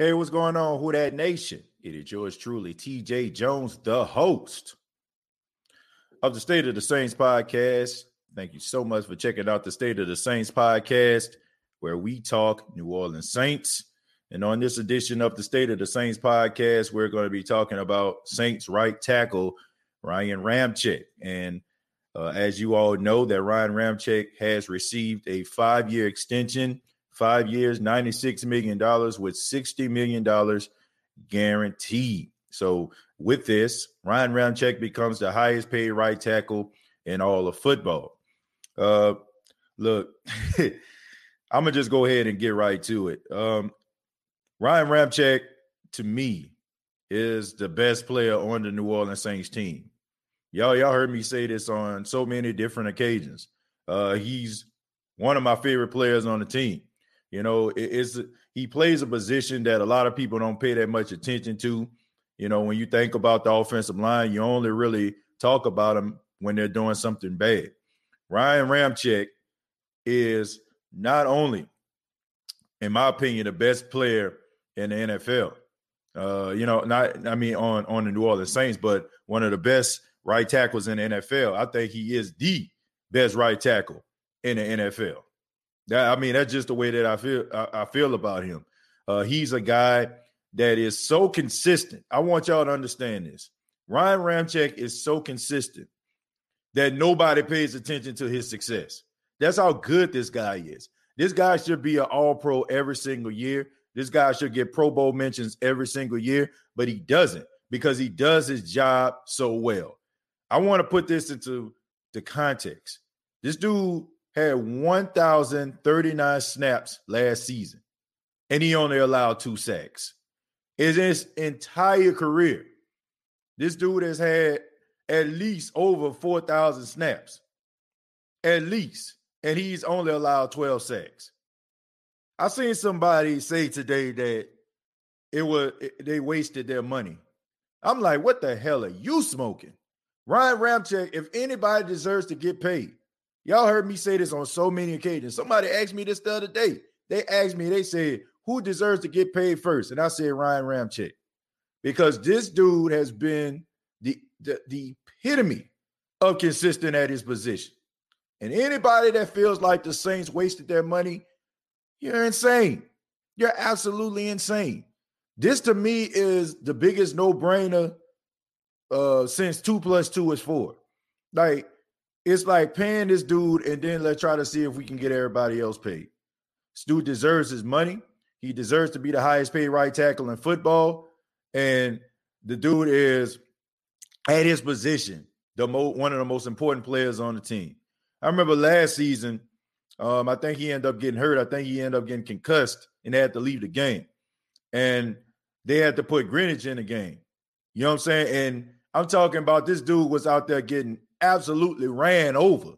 Hey, what's going on, Who That Nation? It is yours truly, TJ Jones, the host of the State of the Saints podcast. Thank you so much for checking out the State of the Saints podcast, where we talk New Orleans Saints. And on this edition of the State of the Saints podcast, we're going to be talking about Saints right tackle Ryan Ramczyk. And uh, as you all know, that Ryan Ramczyk has received a five-year extension five years, $96 million with $60 million guaranteed. So with this, Ryan Ramczyk becomes the highest paid right tackle in all of football. Uh, look, I'm gonna just go ahead and get right to it. Um, Ryan Ramczyk, to me, is the best player on the New Orleans Saints team. Y'all, y'all heard me say this on so many different occasions. Uh, he's one of my favorite players on the team. You know, it, it's he plays a position that a lot of people don't pay that much attention to. You know, when you think about the offensive line, you only really talk about them when they're doing something bad. Ryan Ramczyk is not only, in my opinion, the best player in the NFL. Uh, you know, not I mean on on the New Orleans Saints, but one of the best right tackles in the NFL. I think he is the best right tackle in the NFL. That I mean, that's just the way that I feel. I, I feel about him. Uh, he's a guy that is so consistent. I want y'all to understand this. Ryan Ramczyk is so consistent that nobody pays attention to his success. That's how good this guy is. This guy should be an all pro every single year. This guy should get Pro Bowl mentions every single year, but he doesn't because he does his job so well. I want to put this into the context. This dude had 1,039 snaps last season, and he only allowed two sacks. In his entire career, this dude has had at least over 4,000 snaps, at least, and he's only allowed 12 sacks. I seen somebody say today that it was they wasted their money. I'm like, what the hell are you smoking? Ryan Ramczyk, if anybody deserves to get paid, Y'all heard me say this on so many occasions. Somebody asked me this the other day. They asked me, they said, who deserves to get paid first? And I said, Ryan Ramczyk. Because this dude has been the, the, the epitome of consistent at his position. And anybody that feels like the Saints wasted their money, you're insane. You're absolutely insane. This to me is the biggest no-brainer uh, since two plus two is four. Like it's like paying this dude and then let's try to see if we can get everybody else paid. This dude deserves his money. He deserves to be the highest paid right tackle in football. And the dude is at his position, the mo- one of the most important players on the team. I remember last season, um, I think he ended up getting hurt. I think he ended up getting concussed and they had to leave the game. And they had to put Greenidge in the game. You know what I'm saying? And I'm talking about this dude was out there getting absolutely ran over.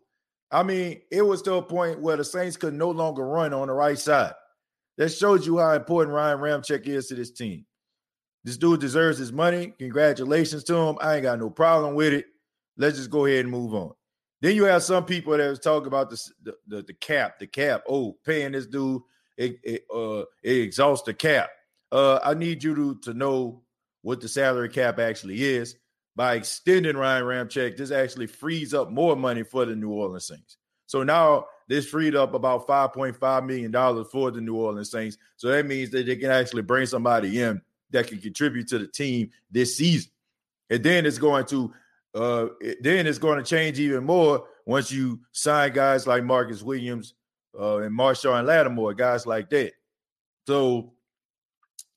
I mean, it was to a point where the Saints could no longer run on the right side. That shows you how important Ryan Ramczyk is to this team. This dude deserves his money. Congratulations to him. I ain't got no problem with it. Let's just go ahead and move on. Then you have some people that was talking about the, the, the cap, the cap. Oh, paying this dude, it, it uh it exhausts the cap. Uh, I need you to to know what the salary cap actually is. By extending Ryan Ramczyk, this actually frees up more money for the New Orleans Saints. So now this freed up about $5.5 million for the New Orleans Saints. So that means that they can actually bring somebody in that can contribute to the team this season. And then it's going to uh then it's going to change even more once you sign guys like Marcus Williams uh, and Marshon Lattimore, guys like that. So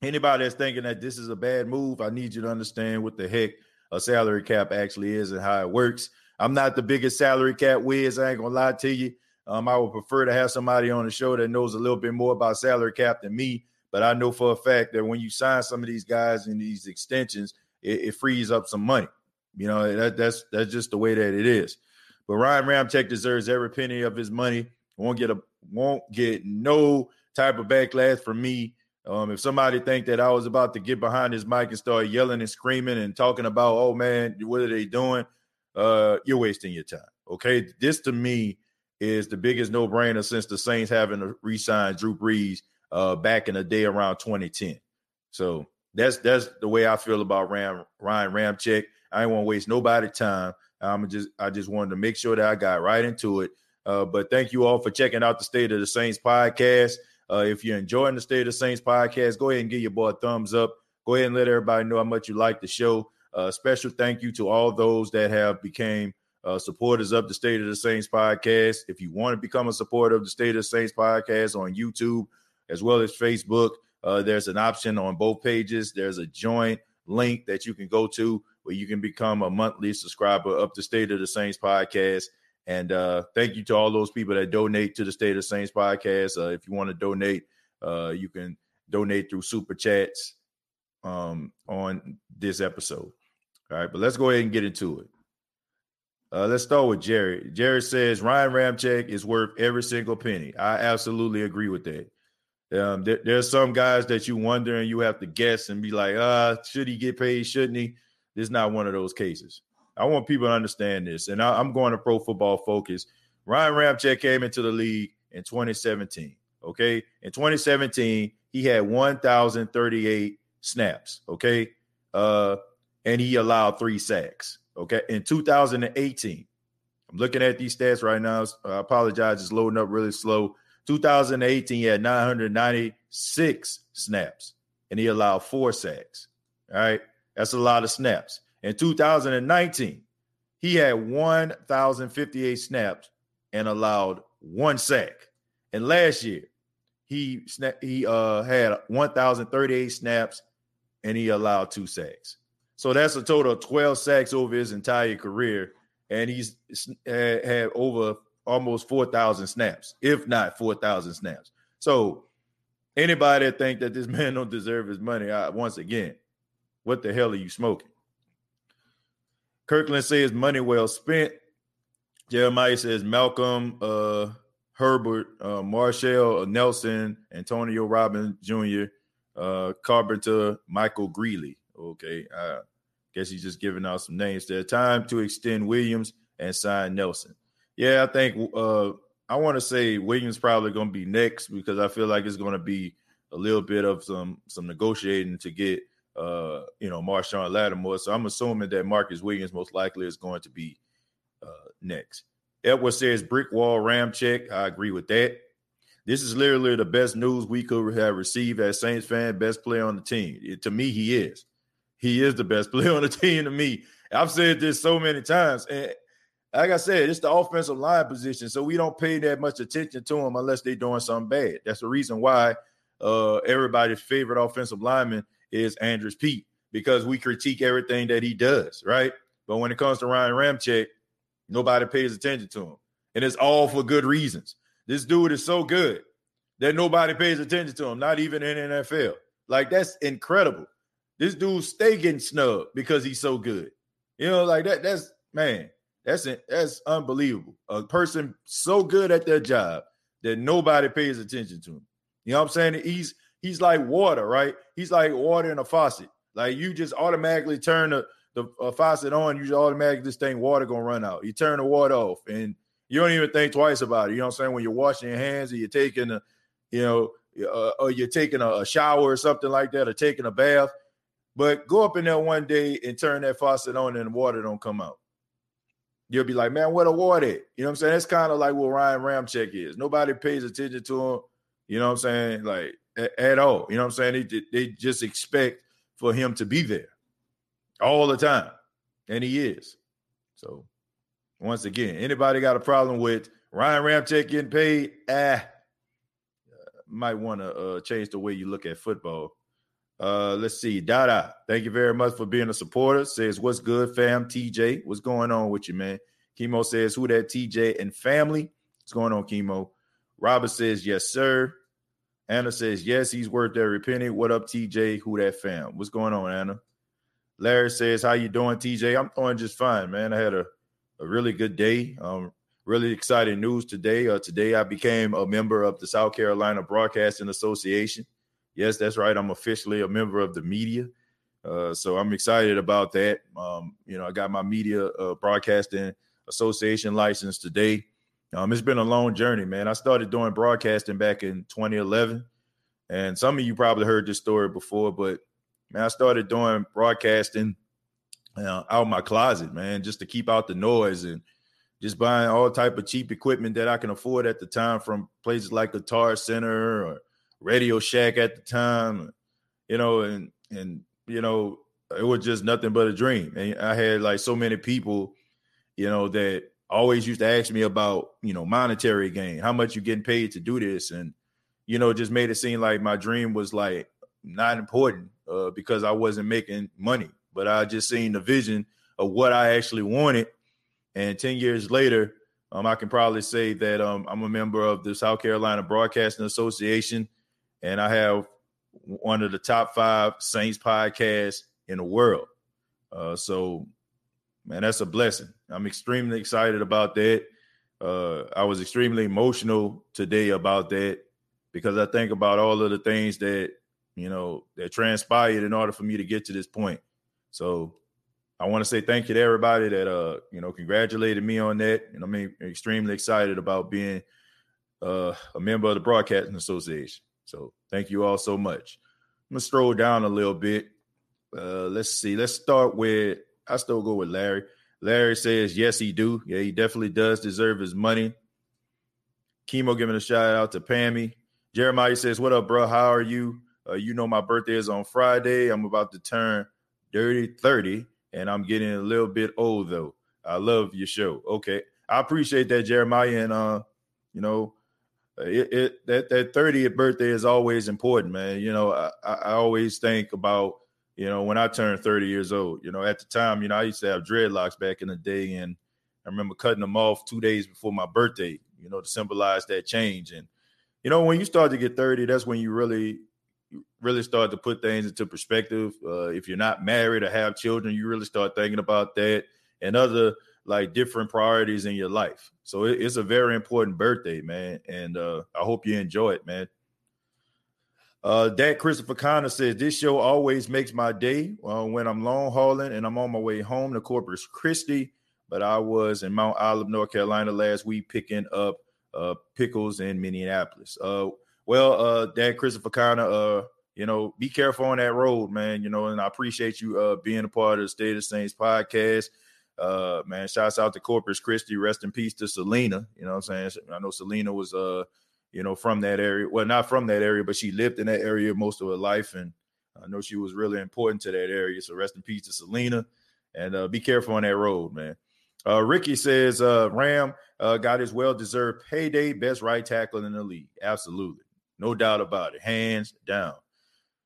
anybody that's thinking that this is a bad move, I need you to understand what the heck a salary cap actually is and how it works. I'm not the biggest salary cap whiz. I ain't gonna lie to you. Um, I would prefer to have somebody on the show that knows a little bit more about salary cap than me. But I know for a fact that when you sign some of these guys in these extensions, it, it frees up some money. You know, that, that's that's just the way that it is. But Ryan Ramczyk deserves every penny of his money. Won't get a won't get no type of backlash from me. Um, if somebody think that I was about to get behind his mic and start yelling and screaming and talking about, oh man, what are they doing? Uh, you're wasting your time. Okay, this to me is the biggest no brainer since the Saints having to re-sign Drew Brees uh, back in the day around 2010. So that's that's the way I feel about Ram, Ryan Ramczyk. I ain't want to waste nobody time. I'm just I just wanted to make sure that I got right into it. Uh, but thank you all for checking out the State of the Saints podcast. Uh, if you're enjoying the State of the Saints podcast, go ahead and give your boy a thumbs up. Go ahead and let everybody know how much you like the show. Uh, special thank you to all those that have became uh, supporters of the State of the Saints podcast. If you want to become a supporter of the State of the Saints podcast on YouTube as well as Facebook, uh, there's an option on both pages. There's a joint link that you can go to where you can become a monthly subscriber of the State of the Saints podcast. And uh, thank you to all those people that donate to the State of Saints podcast. Uh, if you want to donate, uh, you can donate through super chats um, on this episode. All right, but let's go ahead and get into it. Uh, let's start with Jerry. Jerry says Ryan Ramczyk is worth every single penny. I absolutely agree with that. Um, there, there's some guys that you wonder and you have to guess and be like, uh, should he get paid? Shouldn't he? This is not one of those cases. I want people to understand this, and I, am going to Pro Football Focus. Ryan Ramczyk came into the league in 2017. Okay, in 2017, he had 1,038 snaps. Okay, uh, and he allowed three sacks. Okay. In 2018, I'm looking at these stats right now. I apologize, it's loading up really slow. 2018, he had 996 snaps and he allowed four sacks. All right. That's a lot of snaps. In 2019, he had 1,058 snaps and allowed one sack. And last year, he he uh had 1,038 snaps and he allowed two sacks. So that's a total of 12 sacks over his entire career. And he's had, had over almost 4,000 snaps, if not 4,000 snaps. So anybody that think that this man don't deserve his money, I, once again, what the hell are you smoking? Kirkland says money well spent. Jeremiah says Malcolm, uh, Herbert, uh, Marshall, uh, Nelson, Antonio Robbins Jr., uh, Carpenter, Michael Greeley. Okay. I guess he's just giving out some names there. Time to extend Williams and sign Nelson. Yeah, I think uh I want to say Williams probably going to be next because I feel like it's going to be a little bit of some some negotiating to get uh you know Marshon Lattimore. So I'm assuming that Marcus Williams most likely is going to be uh next. Edward says brick wall ram check. I agree with that. This is literally the best news we could have received as Saints fan, best player on the team. It, to me, he is he is the best player on the team to me. I've said this so many times, and like I said, it's the offensive line position, so we don't pay that much attention to them unless they're doing something bad. That's the reason why uh, everybody's favorite offensive lineman is Andrus Peat because we critique everything that he does, right? But when it comes to Ryan Ramczyk, nobody pays attention to him, and it's all for good reasons. This dude is so good that nobody pays attention to him, not even in NFL. Like that's incredible. This dude stay getting snubbed because he's so good. You know, like that. That's man. That's that's unbelievable. A person so good at their job that nobody pays attention to him. You know what I'm saying? He's he's like water, right? He's like water in a faucet. Like you just automatically turn the the faucet on, you just automatically this thing water gonna run out. You turn the water off, and you don't even think twice about it. You know what I'm saying? When you're washing your hands or you're taking a, you know, uh, or you're taking a, a shower or something like that, or taking a bath. But go up in there one day and turn that faucet on, and the water don't come out you'll be like, man, what a water? You know what I'm saying? That's kind of like what Ryan Ramczyk is. Nobody pays attention to him. You know what I'm saying? Like at, all. You know what I'm saying? They, they just expect for him to be there all the time, and he is. So once again, anybody got a problem with Ryan Ramczyk getting paid? Ah, might want to uh, change the way you look at football. Uh, let's see. Dada, thank you very much for being a supporter. Says, What's good, fam? TJ, what's going on with you, man? Chemo says, Who that TJ and family? What's going on, Chemo? Robert says, Yes, sir. Anna says, Yes, he's worth every penny. What up, TJ? Who that fam? What's going on, Anna? Larry says, How you doing, TJ? I'm doing just fine, man. I had a, a really good day. Um, really exciting news today. Uh, today I became a member of the South Carolina Broadcasting Association. Yes, that's right. I'm officially a member of the media. Uh, so I'm excited about that. Um, you know, I got my media uh, broadcasting association license today. Um, it's been a long journey, man. I started doing broadcasting back in 2011, and some of you probably heard this story before, but man, I started doing broadcasting uh, out of my closet, man, just to keep out the noise and just buying all type of cheap equipment that I can afford at the time from places like Guitar Center or Radio Shack at the time, you know, and and you know, it was just nothing but a dream. And I had like so many people, you know, that always used to ask me about, you know, monetary gain, how much you getting paid to do this, and you know, just made it seem like my dream was like not important uh, because I wasn't making money, but I just seen the vision of what I actually wanted. And ten years later, um, I can probably say that um, I'm a member of the South Carolina Broadcasting Association and I have one of the top five Saints podcasts in the world. Uh, so, man, that's a blessing. I'm extremely excited about that. Uh, I was extremely emotional today about that because I think about all of the things that you know that transpired in order for me to get to this point. So, I want to say thank you to everybody that uh you know congratulated me on that, and I'm extremely excited about being uh, a member of the Broadcasting Association. So thank you all so much. I'm gonna stroll down a little bit. Uh, let's see. Let's start with. I still go with Larry. Larry says yes, he do. Yeah, he definitely does deserve his money. Chemo giving a shout out to Pammy. Jeremiah says, "What up, bro? How are you? Uh, you know my birthday is on Friday. I'm about to turn dirty 30, and I'm getting a little bit old though. I love your show. Okay, I appreciate that, Jeremiah, and uh, you know, it, it that that 30th birthday is always important, man. You know, I, I always think about you know when I turned 30 years old. You know, at the time, you know, I used to have dreadlocks back in the day, and I remember cutting them off two days before my birthday. You know, to symbolize that change. And you know, when you start to get 30, that's when you really really start to put things into perspective. Uh, if you're not married or have children, you really start thinking about that and other like different priorities in your life. So it, it's a very important birthday, man. And uh, I hope you enjoy it, man. Uh, Dad Christopher Connor says this show always makes my day uh, when I'm long hauling and I'm on my way home to Corpus Christi. But I was in Mount Olive, North Carolina last week picking up uh, pickles in Minneapolis. Uh, well, uh, Dad Christopher Connor, uh, you know, be careful on that road, man. You know, and I appreciate you uh, being a part of the State of Saints podcast. Uh, man, shouts out to Corpus Christi. Rest in peace to Selena. You know what I'm saying? I know Selena was, uh, you know, from that area. Well, not from that area, but she lived in that area most of her life. And I know she was really important to that area. So rest in peace to Selena. And uh, be careful on that road, man. Uh, Ricky says uh, Ram uh, got his well deserved payday, best right tackle in the league. Absolutely. No doubt about it. Hands down.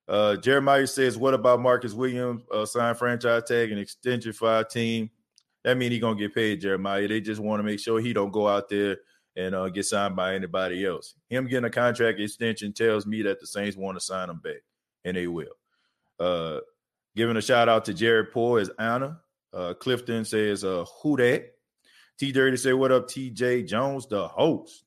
Uh, Jeremiah says, What about Marcus Williams? Uh, sign franchise tag and extension for our team. That means he's gonna get paid, Jeremiah. They just want to make sure he don't go out there and uh, get signed by anybody else. Him getting a contract extension tells me that the Saints want to sign him back, and they will. Uh, giving a shout out to Jared Poor is Anna. Uh, Clifton says, uh, who that? T Dirty say, what up, TJ Jones, the host.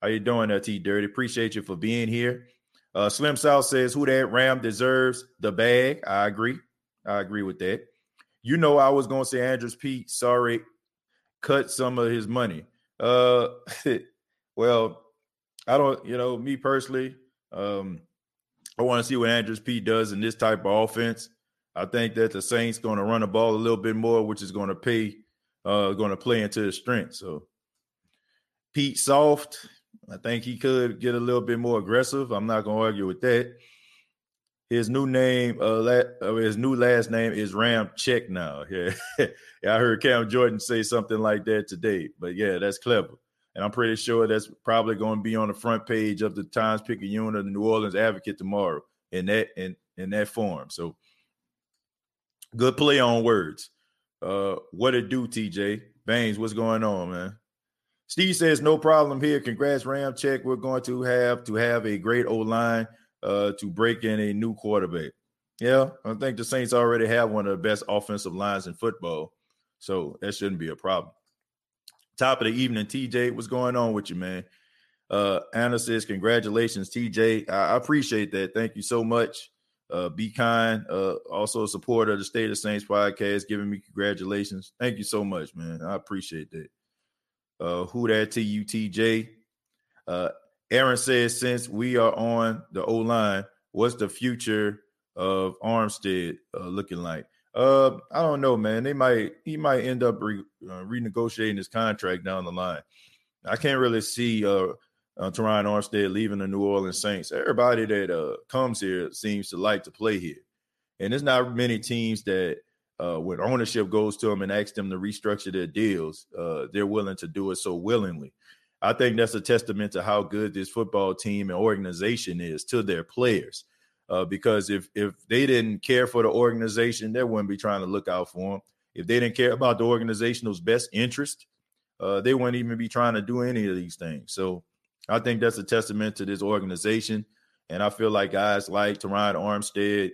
How you doing T Dirty? Appreciate you for being here. Uh, Slim South says, who that Ram deserves the bag. I agree. I agree with that. You know, I was gonna say Andrus Peat. sorry, cut some of his money. Uh well, I don't, you know, me personally, um, I want to see what Andrus Peat does in this type of offense. I think that the Saints going to run the ball a little bit more, which is going to pay, uh, going to play into his strength. So Peat Soft, I think he could get a little bit more aggressive. I'm not going to argue with that. His new name, uh, la- uh, his new last name is Ram Check now. Yeah. I heard Cam Jordan say something like that today. But yeah, that's clever. And I'm pretty sure that's probably going to be on the front page of the Times Picayune or the New Orleans Advocate tomorrow in that in, in that form. So good play on words. Uh, what it do, TJ? Baines, what's going on, man? Steve says, no problem here. Congrats, Ram Check. We're going to have to have a great O line uh, to break in a new quarterback. Yeah, I think the Saints already have one of the best offensive lines in football. So that shouldn't be a problem. Top of the evening, TJ. What's going on with you, man? Uh, Anna says, Congratulations, TJ. I, I appreciate that. Thank you so much. Uh, be kind. Uh, also a supporter of the State of Saints podcast, giving me congratulations. Thank you so much, man. I appreciate that. Uh, who that to you, TJ? Uh, Aaron says, since we are on the O line, what's the future of Armstead uh, looking like? Uh, I don't know, man. They might he might end up re, uh, renegotiating his contract down the line. I can't really see uh, uh Terron Armstead leaving the New Orleans Saints. Everybody that uh comes here seems to like to play here, and there's not many teams that uh, when ownership goes to them and asks them to restructure their deals, uh, they're willing to do it so willingly. I think that's a testament to how good this football team and organization is to their players. Uh, because if if they didn't care for the organization, they wouldn't be trying to look out for them. If they didn't care about the organization's best interest, uh, they wouldn't even be trying to do any of these things. So I think that's a testament to this organization. And I feel like guys like Terron Armstead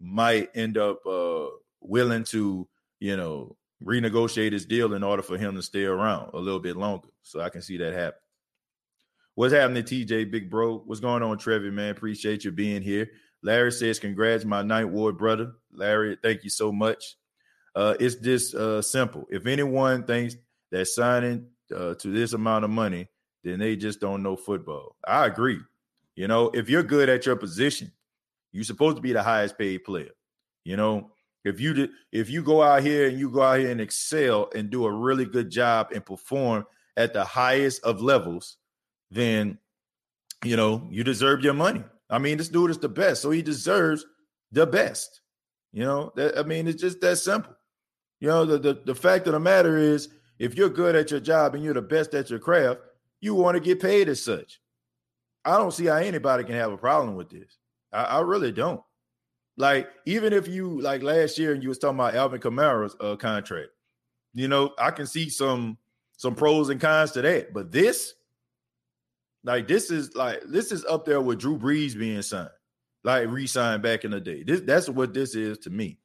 might end up uh, willing to, you know, renegotiate his deal in order for him to stay around a little bit longer. So I can see that happen. What's happening, TJ, big bro? What's going on, Trevi, man? Appreciate you being here. Larry says, Congrats, my ninth ward brother. Larry, thank you so much. Uh, it's just uh, simple. If anyone thinks that signing uh, to this amount of money, then they just don't know football. I agree. You know, if you're good at your position, you're supposed to be the highest paid player. You know, if you if you go out here and you go out here and excel and do a really good job and perform at the highest of levels, then you know you deserve your money. I mean, this dude is the best, so he deserves the best. You know, that, I mean, it's just that simple. You know, the, the the fact of the matter is, if you're good at your job and you're the best at your craft, you want to get paid as such. I don't see how anybody can have a problem with this. I, I really don't. Like, even if you like last year and you was talking about Alvin Kamara's uh, contract, you know, I can see some some pros and cons to that. But this, like this is like this is up there with Drew Brees being signed, like re-signed back in the day. This that's what this is to me.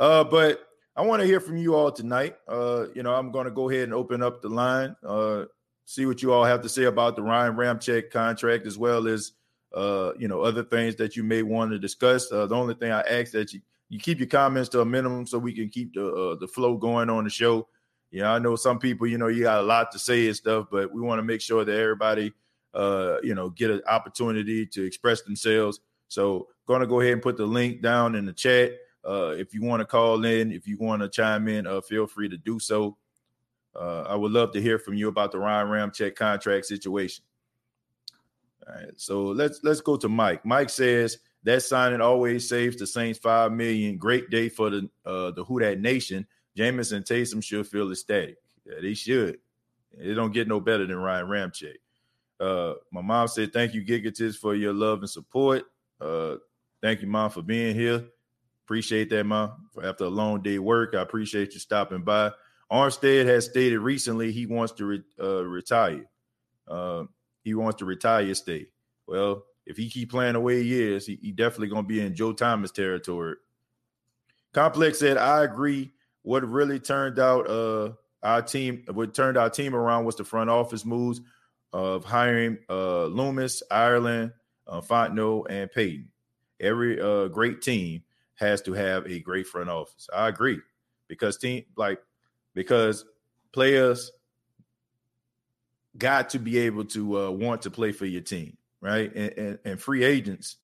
Uh, but I want to hear from you all tonight. Uh, you know, I'm going to go ahead and open up the line. Uh, see what you all have to say about the Ryan Ramczyk contract, as well as uh, you know other things that you may want to discuss. Uh, the only thing I ask that you you keep your comments to a minimum so we can keep the uh, the flow going on the show. Yeah, I know some people, you know, you got a lot to say and stuff, but we want to make sure that everybody uh, you know, get an opportunity to express themselves. So, going to go ahead and put the link down in the chat. Uh, if you want to call in, if you want to chime in, uh, feel free to do so. Uh, I would love to hear from you about the Ryan Ramczyk contract situation. All right, so let's let's go to Mike. Mike says that signing always saves the Saints five million. Great day for the uh, the Who That Nation. Jameis and Taysom should feel ecstatic. Yeah, they should. It don't get no better than Ryan Ramczyk. Uh, my mom said, "Thank you, Gigatis, for your love and support. Uh, thank you, mom, for being here. Appreciate that, mom. After a long day work, I appreciate you stopping by." Armstead has stated recently he wants to re- uh, retire. Uh, he wants to retire stay. Well, if he keep playing the way he is, he, he definitely gonna be in Joe Thomas territory. Complex said, "I agree. What really turned out uh, our team, what turned our team around was the front office moves of hiring uh, Loomis, Ireland, uh, Fontenot, and Payton. Every uh, great team has to have a great front office. I agree because team like because players got to be able to uh, want to play for your team, right? And, and, and free agents,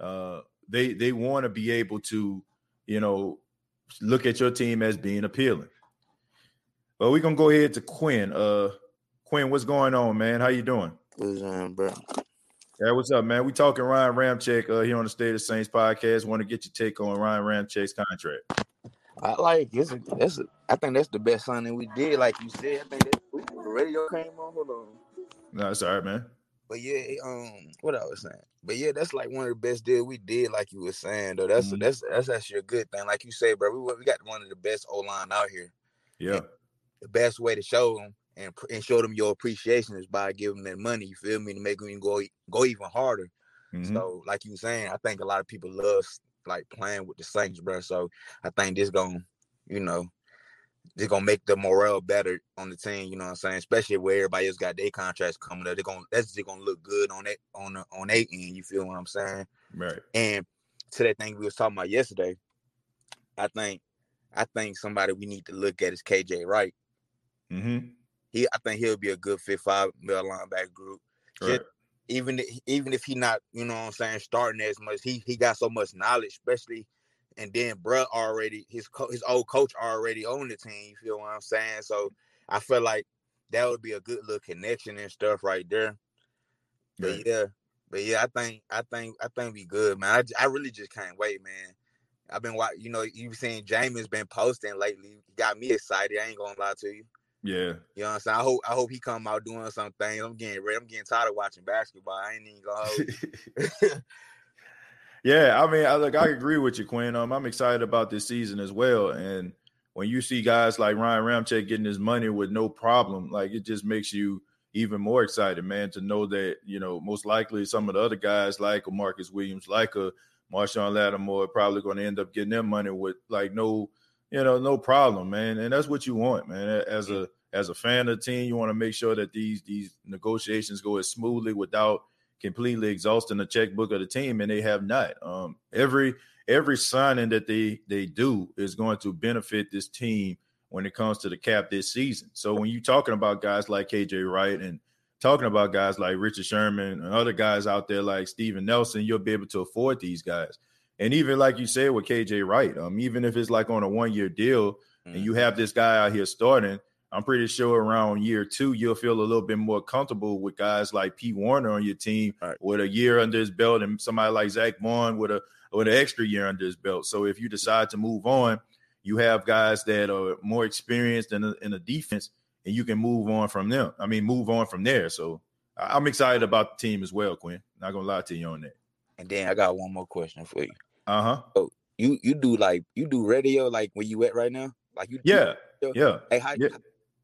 uh, they they want to be able to, you know, look at your team as being appealing. Well, we're gonna go ahead to Quinn. Uh, Quinn, what's going on, man? How you doing? What's on, bro? Yeah, what's up, man? We talking Ryan Ramczyk uh, here on the State of Saints podcast. Want to get your take on Ryan Ramczyk's contract? I like it's a, that's a, I think that's the best signing we did. Like you said, I think that the radio came on. Hold on. No, it's all right, man. But yeah, um, what I was saying. But yeah, that's like one of the best deals we did. Like you were saying, though, that's mm-hmm. that's that's actually a good thing. Like you say, bro, we we got one of the best O line out here. Yeah. And the best way to show them and and show them your appreciation is by giving them that money. You feel me? To make them go go even harder. Mm-hmm. So, like you were saying, I think a lot of people love like playing with the Saints, bro. So I think this gonna, you know, they're gonna make the morale better on the team. You know what I'm saying? Especially where everybody else got their contracts coming up. They're gonna that's just gonna look good on that on the on eight end. You feel what I'm saying? Right. And to that thing we was talking about yesterday, I think I think somebody we need to look at is KJ Wright. Mm-hmm. He I think he'll be a good fit five middle linebacker group. Right. Just, even even if he not, you know what I'm saying, starting as much, he he got so much knowledge, especially and then bruh already his co- his old coach already on the team. You feel what I'm saying? So I feel like that would be a good little connection and stuff right there. But right. yeah, but yeah, I think I think I think we good, man. I, I really just can't wait, man. I've been watching, you know, you've seen Jameis been posting lately. He got me excited. I ain't gonna lie to you. Yeah. You know what I'm saying? I hope I hope he come out doing something. I'm getting ready. I'm getting tired of watching basketball. I ain't even gonna Yeah, I mean, I look, I agree with you, Quinn. Um, I'm excited about this season as well. And when you see guys like Ryan Ramczyk getting his money with no problem, like it just makes you even more excited, man, to know that, you know, most likely some of the other guys like a Marcus Williams, like a Marshon Lattimore, probably going to end up getting their money with like no, you know, no problem, man. And that's what you want, man. As a as a fan of the team, you want to make sure that these these negotiations go as smoothly without completely exhausting the checkbook of the team, and they have not. Um, every every signing that they they do is going to benefit this team when it comes to the cap this season. So when you're talking about guys like KJ Wright and talking about guys like Richard Sherman and other guys out there like Steven Nelson, you'll be able to afford these guys. And even like you said with KJ Wright, um, even if it's like on a one year deal mm-hmm. and you have this guy out here starting, I'm pretty sure around year two, you'll feel a little bit more comfortable with guys like Pete Werner on your team right. with a year under his belt and somebody like Zach Baun with a with an extra year under his belt. So if you decide to move on, you have guys that are more experienced in a, in a defense and you can move on from them. I mean, move on from there. So I'm excited about the team as well, Quinn. Not gonna lie to you on that. And then I got one more question for you. Uh huh. So you you do like you do radio like where you at right now? Like you yeah yeah. Hey, how, yeah.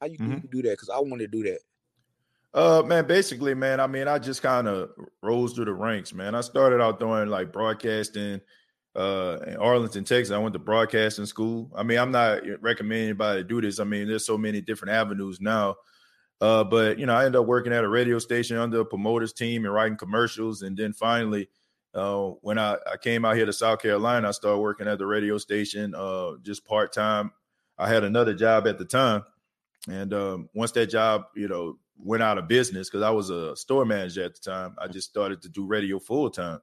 How you mm-hmm. do that? Because I want to do that. Uh, man, basically, man. I mean, I just kind of rose through the ranks, man. I started out doing like broadcasting uh in Arlington, Texas. I went to broadcasting school. I mean, I'm not recommending anybody to do this. I mean, there's so many different avenues now. Uh, but you know, I ended up working at a radio station under a promoters team and writing commercials. And then finally, uh, when I, I came out here to South Carolina, I started working at the radio station, uh, just part time. I had another job at the time, and um, once that job, you know, went out of business because I was a store manager at the time, I just started to do radio full time.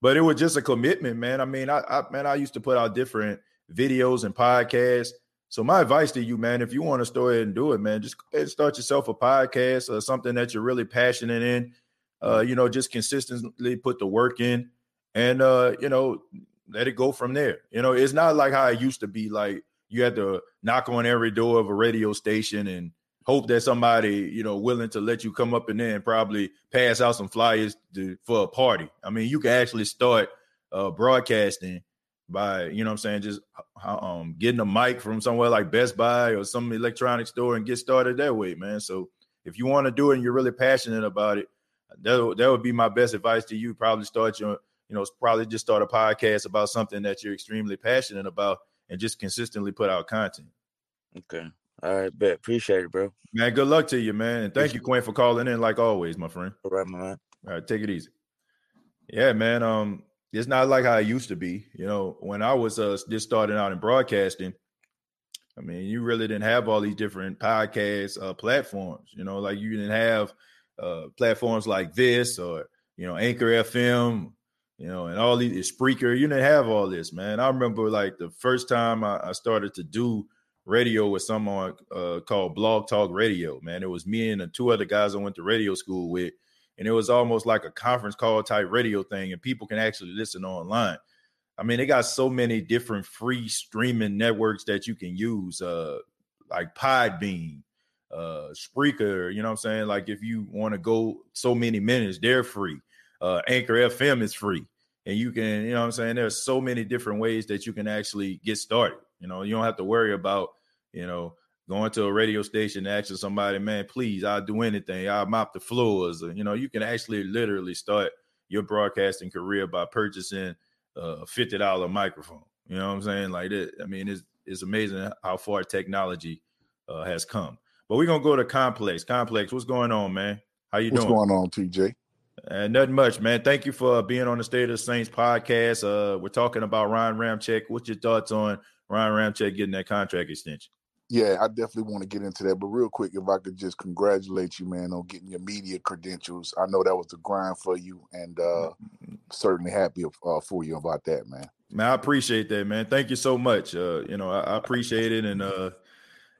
But it was just a commitment, man. I mean, I, I man, I used to put out different videos and podcasts. So my advice to you, man, if you want to start and do it, man, just start yourself a podcast or something that you're really passionate in. Uh, you know, just consistently put the work in, and uh, you know, let it go from there. You know, it's not like how it used to be. Like you had to knock on every door of a radio station and hope that somebody, you know, willing to let you come up and then probably pass out some flyers to, for a party. I mean, you can actually start uh, broadcasting by, you know I'm saying, just um, getting a mic from somewhere like Best Buy or some electronic store and get started that way, man. So if you want to do it and you're really passionate about it, that, that would be my best advice to you. Probably start your, you know, probably just start a podcast about something that you're extremely passionate about and just consistently put out content. Okay. All right, bet. Appreciate it, bro. Man, good luck to you, man. And thank you, Quinn, for calling in like always, my friend. All right, my man. All right, take it easy. Yeah, man. Um, it's not like how it used to be. You know, when I was uh just starting out in broadcasting, I mean, you really didn't have all these different podcast uh, platforms. You know, like you didn't have uh, platforms like this or you know Anchor FM, you know, and all these Spreaker. You didn't have all this, man. I remember like the first time I, I started to do radio with someone uh, called Blog Talk Radio. Man, it was me and the two other guys I went to radio school with, and it was almost like a conference call type radio thing, and people can actually listen online. I mean, they got so many different free streaming networks that you can use, uh, like Podbean, uh, Spreaker. You know what I'm saying? Like if you want to go so many minutes, they're free. Uh, Anchor FM is free, and you can, you know what I'm saying? There's so many different ways that you can actually get started. You know, you don't have to worry about, you know, going to a radio station and asking somebody, man, please, I'll do anything. I'll mop the floors. Or, you know, you can actually literally start your broadcasting career by purchasing a fifty dollar microphone. You know what I'm saying? Like that. I mean, it's it's amazing how far technology uh, has come. But we're gonna go to Complex. Complex, what's going on, man? How you what's doing? What's going on, TJ? Uh, nothing much, man. Thank you for being on the State of the Saints podcast. Uh, we're talking about Ryan Ramczyk. What's your thoughts on Ryan Ramczyk getting that contract extension? Yeah, I definitely want to get into that. But real quick, if I could just congratulate you, man, on getting your media credentials. I know that was a grind for you, and uh, certainly happy uh, for you about that, man. Man, I appreciate that, man. Thank you so much. Uh, you know, I, I appreciate it, and uh,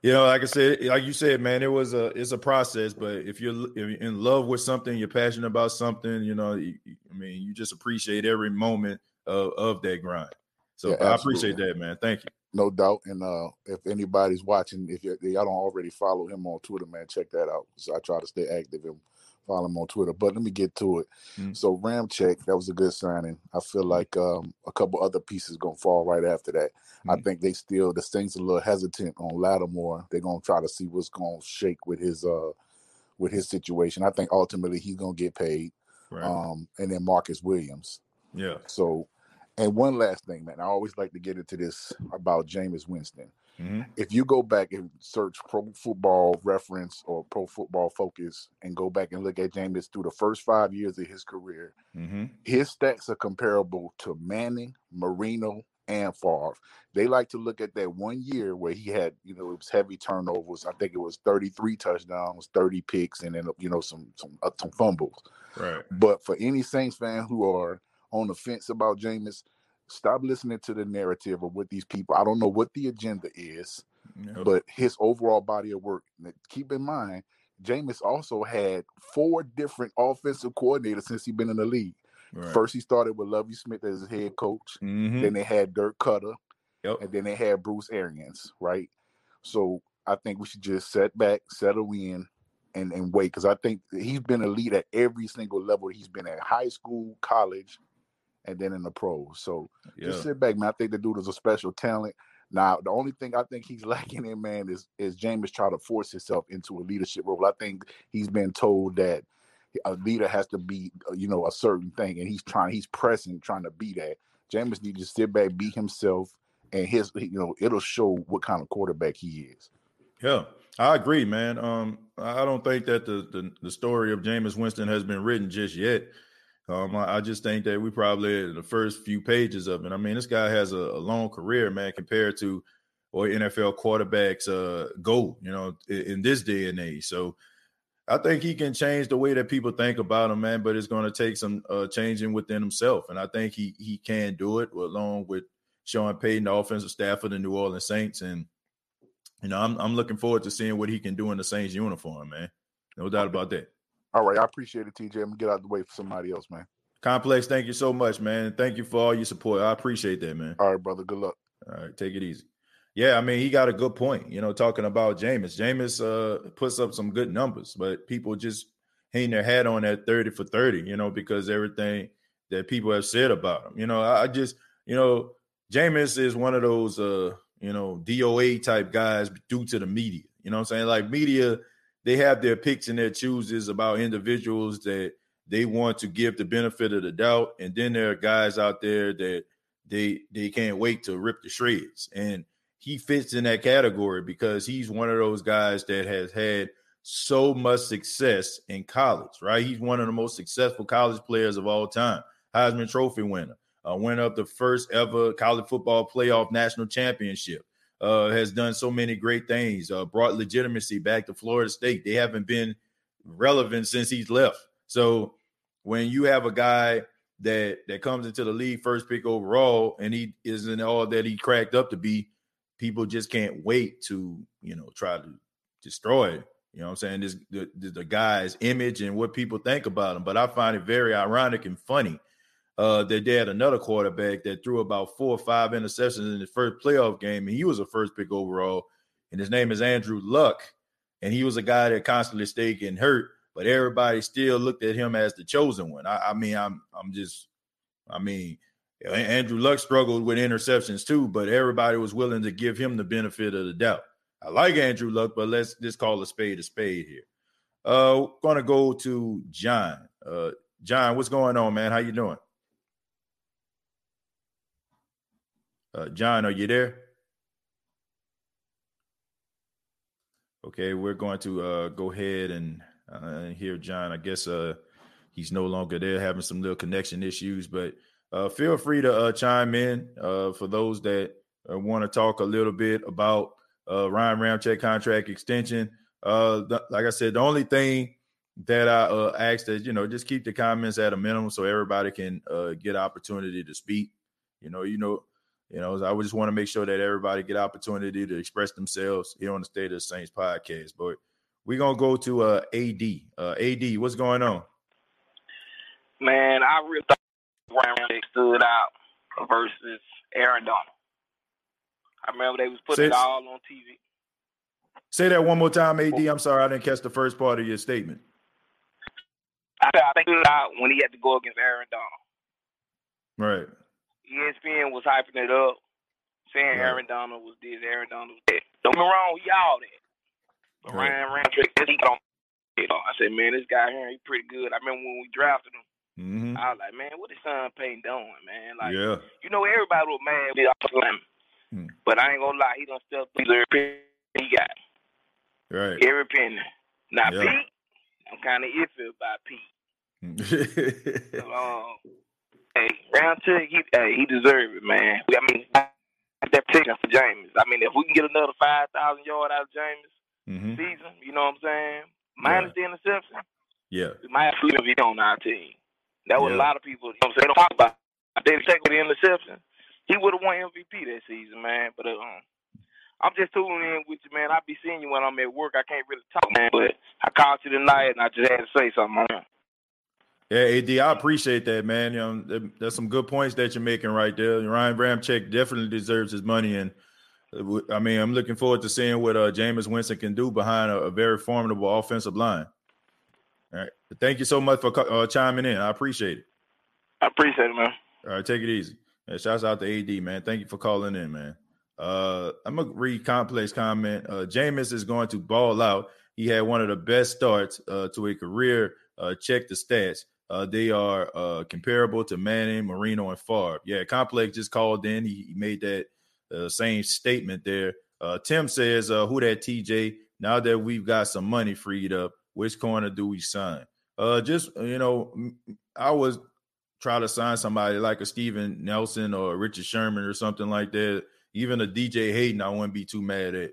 you know, like I said, like you said, man, it was a it's a process. But if you're, if you're in love with something, you're passionate about something, you know, you, I mean, you just appreciate every moment of, of that grind. So yeah, I appreciate that, man. Thank you. No doubt. And uh, if anybody's watching, if y'all don't already follow him on Twitter, man, check that out. So I try to stay active and follow him on Twitter. But let me get to it. Mm-hmm. So Ramczyk, that was a good signing. I feel like um, a couple other pieces gonna fall right after that. Mm-hmm. I think they still the Saints a little hesitant on Lattimore. They're gonna try to see what's gonna shake with his uh with his situation. I think ultimately he's gonna get paid. Right. Um, and then Marcus Williams. Yeah. So and one last thing, man, I always like to get into this about Jameis Winston. Mm-hmm. If you go back and search Pro Football Reference or Pro Football Focus and go back and look at Jameis through the first five years of his career, mm-hmm. his stats are comparable to Manning, Marino, and Favre. They like to look at that one year where he had, you know, it was heavy turnovers. I think it was 33 touchdowns, 30 picks, and then you know some some uh, some fumbles. Right. But for any Saints fan who are on the fence about Jameis, stop listening to the narrative of what these people. I don't know what the agenda is, but his overall body of work. Keep in mind, Jameis also had four different offensive coordinators since he's been in the league. Right. First, he started with Lovie Smith as his head coach. Mm-hmm. Then they had Dirk Koetter, yep. and then they had Bruce Arians. Right. So I think we should just set back, settle in, and and wait because I think he's been elite at every single level he's been at high school, college, and then in the pros. So yeah. just sit back, man. I think the dude is a special talent. Now, the only thing I think he's lacking in, man, is is Jameis trying to force himself into a leadership role. I think he's been told that a leader has to be, uh, you know, a certain thing, and he's trying, he's pressing, trying to be that. Jameis needs to sit back, be himself, and his, you know, it'll show what kind of quarterback he is. Yeah, I agree, man. Um, I don't think that the the, the story of Jameis Winston has been written just yet. Um, I, I, just think that we probably the first few pages of it. I mean, this guy has a, a long career, man, compared to or NFL quarterbacks uh, go, you know, in, in, this day and age. So I think he can change the way that people think about him, man. But it's going to take some uh, changing within himself, and I think he he can do it along with Sean Payton, the offensive staff of the New Orleans Saints, and you know, I'm I'm looking forward to seeing what he can do in the Saints uniform, man. No doubt about that. All right, I appreciate it, TJ. I'm gonna get out of the way for somebody else, man. Complex, thank you so much, man. Thank you for all your support. I appreciate that, man. All right, brother. Good luck. All right, take it easy. Yeah, I mean, he got a good point. You know, talking about Jameis. Jameis uh, puts up some good numbers, but people just hang their hat on that 30 for 30, you know, because everything that people have said about him. You know, I just, you know, Jameis is one of those uh, you know, DOA type guys due to the media. You know I'm saying? Like media, they have their picks and their chooses about individuals that they want to give the benefit of the doubt. And then there are guys out there that they they can't wait to rip the shreds. And he fits in that category because he's one of those guys that has had so much success in college, right? He's one of the most successful college players of all time, Heisman Trophy winner, uh, winner of the first ever college football playoff national championship. Uh, has done so many great things, uh, brought legitimacy back to Florida State. They haven't been relevant since he's left. So when you have a guy that that comes into the league first pick overall and he isn't all that he cracked up to be, people just can't wait to you know try to destroy it. You know what I'm saying? This the, the guy's image and what people think about him. But I find it very ironic and funny uh, that they had another quarterback that threw about four or five interceptions in his first playoff game, and he was a first pick overall. And his name is Andrew Luck, and he was a guy that constantly stayed getting hurt, but everybody still looked at him as the chosen one. I, I mean, I'm I'm just, I mean, Andrew Luck struggled with interceptions too, but everybody was willing to give him the benefit of the doubt. I like Andrew Luck, but let's just call a spade a spade here. Uh, gonna go to John. Uh, John, what's going on, man? How you doing? Uh, John, are you there? Okay, we're going to uh, go ahead and uh, hear John. I guess uh, he's no longer there, having some little connection issues, but uh, feel free to uh, chime in uh, for those that uh, want to talk a little bit about uh, Ryan Ramczyk contract extension. Uh, like I said, the only thing that I uh, asked is, you know, just keep the comments at a minimum so everybody can get opportunity to speak. You know, you know, you know, I just want to make sure that everybody get opportunity to express themselves here on the State of the Saints podcast. But we're gonna go to uh, AD. Uh, AD, what's going on? Man, I really thought Ryan stood out versus Aaron Donald. I remember they was putting say, it all on TV. Say that one more time, AD. I'm sorry, I didn't catch the first part of your statement. I, I think out when he had to go against Aaron Donald. Right. ESPN was hyping it up, saying right. Aaron Donald was this, Aaron Donald was that. Don't get me wrong, he all that. But right. Ryan Ramczyk, he don't. You know, I said, man, this guy here, he's pretty good. I remember when we drafted him. Mm-hmm. I was like, man, what is Sean Payton doing, man? Like, yeah. you know, everybody was mad with. Mm. But I ain't gonna lie, he don't still every penny he got. Right. Every penny. Now yeah. Pete, I'm kind of iffy about Pete. so, um, Hey, round two, he hey, he deserved it, man. I mean, that picking for James. I mean, if we can get another five thousand yard out of James mm-hmm. season, you know what I'm saying? Minus yeah. the interception. Yeah. We might have to be on our team. That was yeah. a lot of people, you know what I'm saying, don't talk about they take with the interception. He would have won MVP that season, man. But uh, um, I'm just tuning in with you, man. I'll be seeing you when I'm at work. I can't really talk, man. But I called you tonight, and I just had to say something on yeah, AD, I appreciate that, man. You know, there's some good points that you're making right there. Ryan Ramczyk definitely deserves his money, and uh, I mean, I'm looking forward to seeing what uh, Jameis Winston can do behind a, a, very formidable offensive line. All right, thank you so much for uh, chiming in. I appreciate it. I appreciate it, man. All right, take it easy. Yeah, shouts out to AD, man. Thank you for calling in, man. Uh, I'm gonna read complex comment. Uh, Jameis is going to ball out. He had one of the best starts uh, to a career. Uh, check the stats. Uh, they are uh, comparable to Manning, Marino, and Favre. Yeah, Complex just called in. He, made that uh, same statement there. Uh, Tim says, uh, "Who that TJ? Now that we've got some money freed up, which corner do we sign? Uh, just you know, I was try to sign somebody like a Steven Nelson or Richard Sherman or something like that. Even a DJ Hayden, I wouldn't be too mad at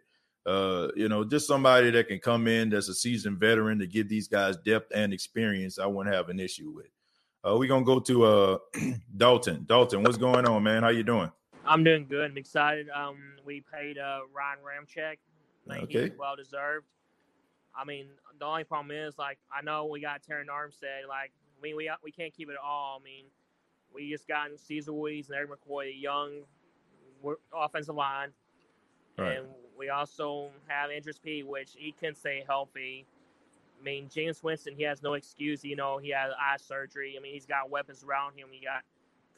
uh, you know, just somebody that can come in that's a seasoned veteran to give these guys depth and experience, I wouldn't have an issue with. Uh, we're gonna go to uh Dalton. Dalton, what's going on, man? How you doing? I'm doing good. I'm excited. Um, we paid uh Ryan Ramczyk. okay. well deserved. I mean, the only problem is like I know we got Terron Armstead. Like, I mean, we we can't keep it all. I mean, we just got Cesar Ruiz and Erik McCoy, a young offensive line Right. And we also have Andrus Peat, which he can stay healthy. I mean, James Winston, he has no excuse. You know, he had eye surgery. I mean, he's got weapons around him. He got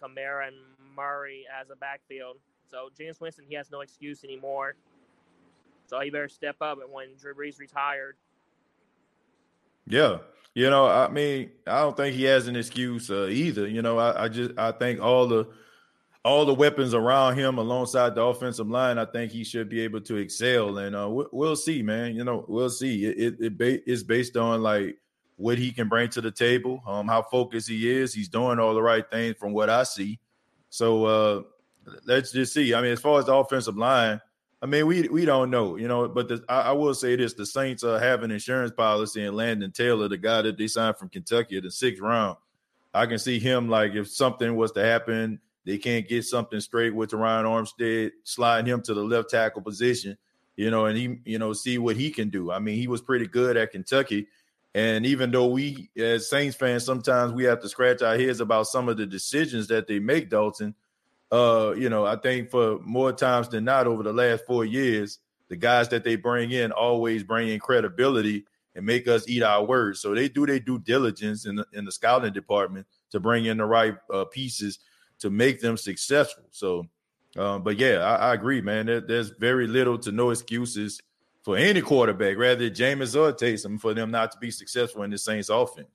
Kamara and Murray as a backfield. So James Winston, he has no excuse anymore. So he better step up when Drew Brees retired. Yeah. You know, I mean, I don't think he has an excuse uh, either. You know, I, I, just I think all the all the weapons around him alongside the offensive line, I think he should be able to excel. And uh, we, will see, man. You know, we'll see. It, it, it it's based on like what he can bring to the table, um, how focused he is. He's doing all the right things from what I see. So uh, let's just see. I mean, as far as the offensive line, I mean, we we don't know, you know. But the, I, I, will say this: the Saints uh, have an insurance policy, and Landon Taylor, the guy that they signed from Kentucky at the sixth round, I can see him like if something was to happen they can't get something straight with Ryan Armstead, sliding him to the left tackle position, you know, and he, you know, see what he can do. I mean, he was pretty good at Kentucky. And even though we, as Saints fans, sometimes we have to scratch our heads about some of the decisions that they make, Dalton. Uh, you know, I think for more times than not over the last four years, the guys that they bring in always bring in credibility and make us eat our words. So they do their due diligence in the, in the scouting department to bring in the right uh, pieces to make them successful. So, um, but yeah, I, I agree, man. There, there's very little to no excuses for any quarterback, rather Jameis or Taysom, for them not to be successful in the Saints offense.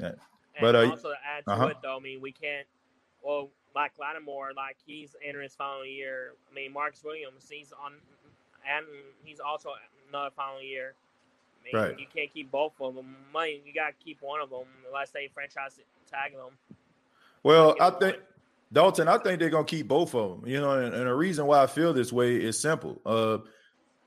Yeah. but uh, also to add to uh-huh. it, though, I mean, we can't. Well, like Lattimore, like he's entering his final year. I mean, Marcus Williams, he's on, and he's also another final year. I mean, right. You can't keep both of them. Money, you got to keep one of them unless they franchise tag them. Well, I think Dalton, I think they're gonna keep both of them. You know, and, and the reason why I feel this way is simple. Uh,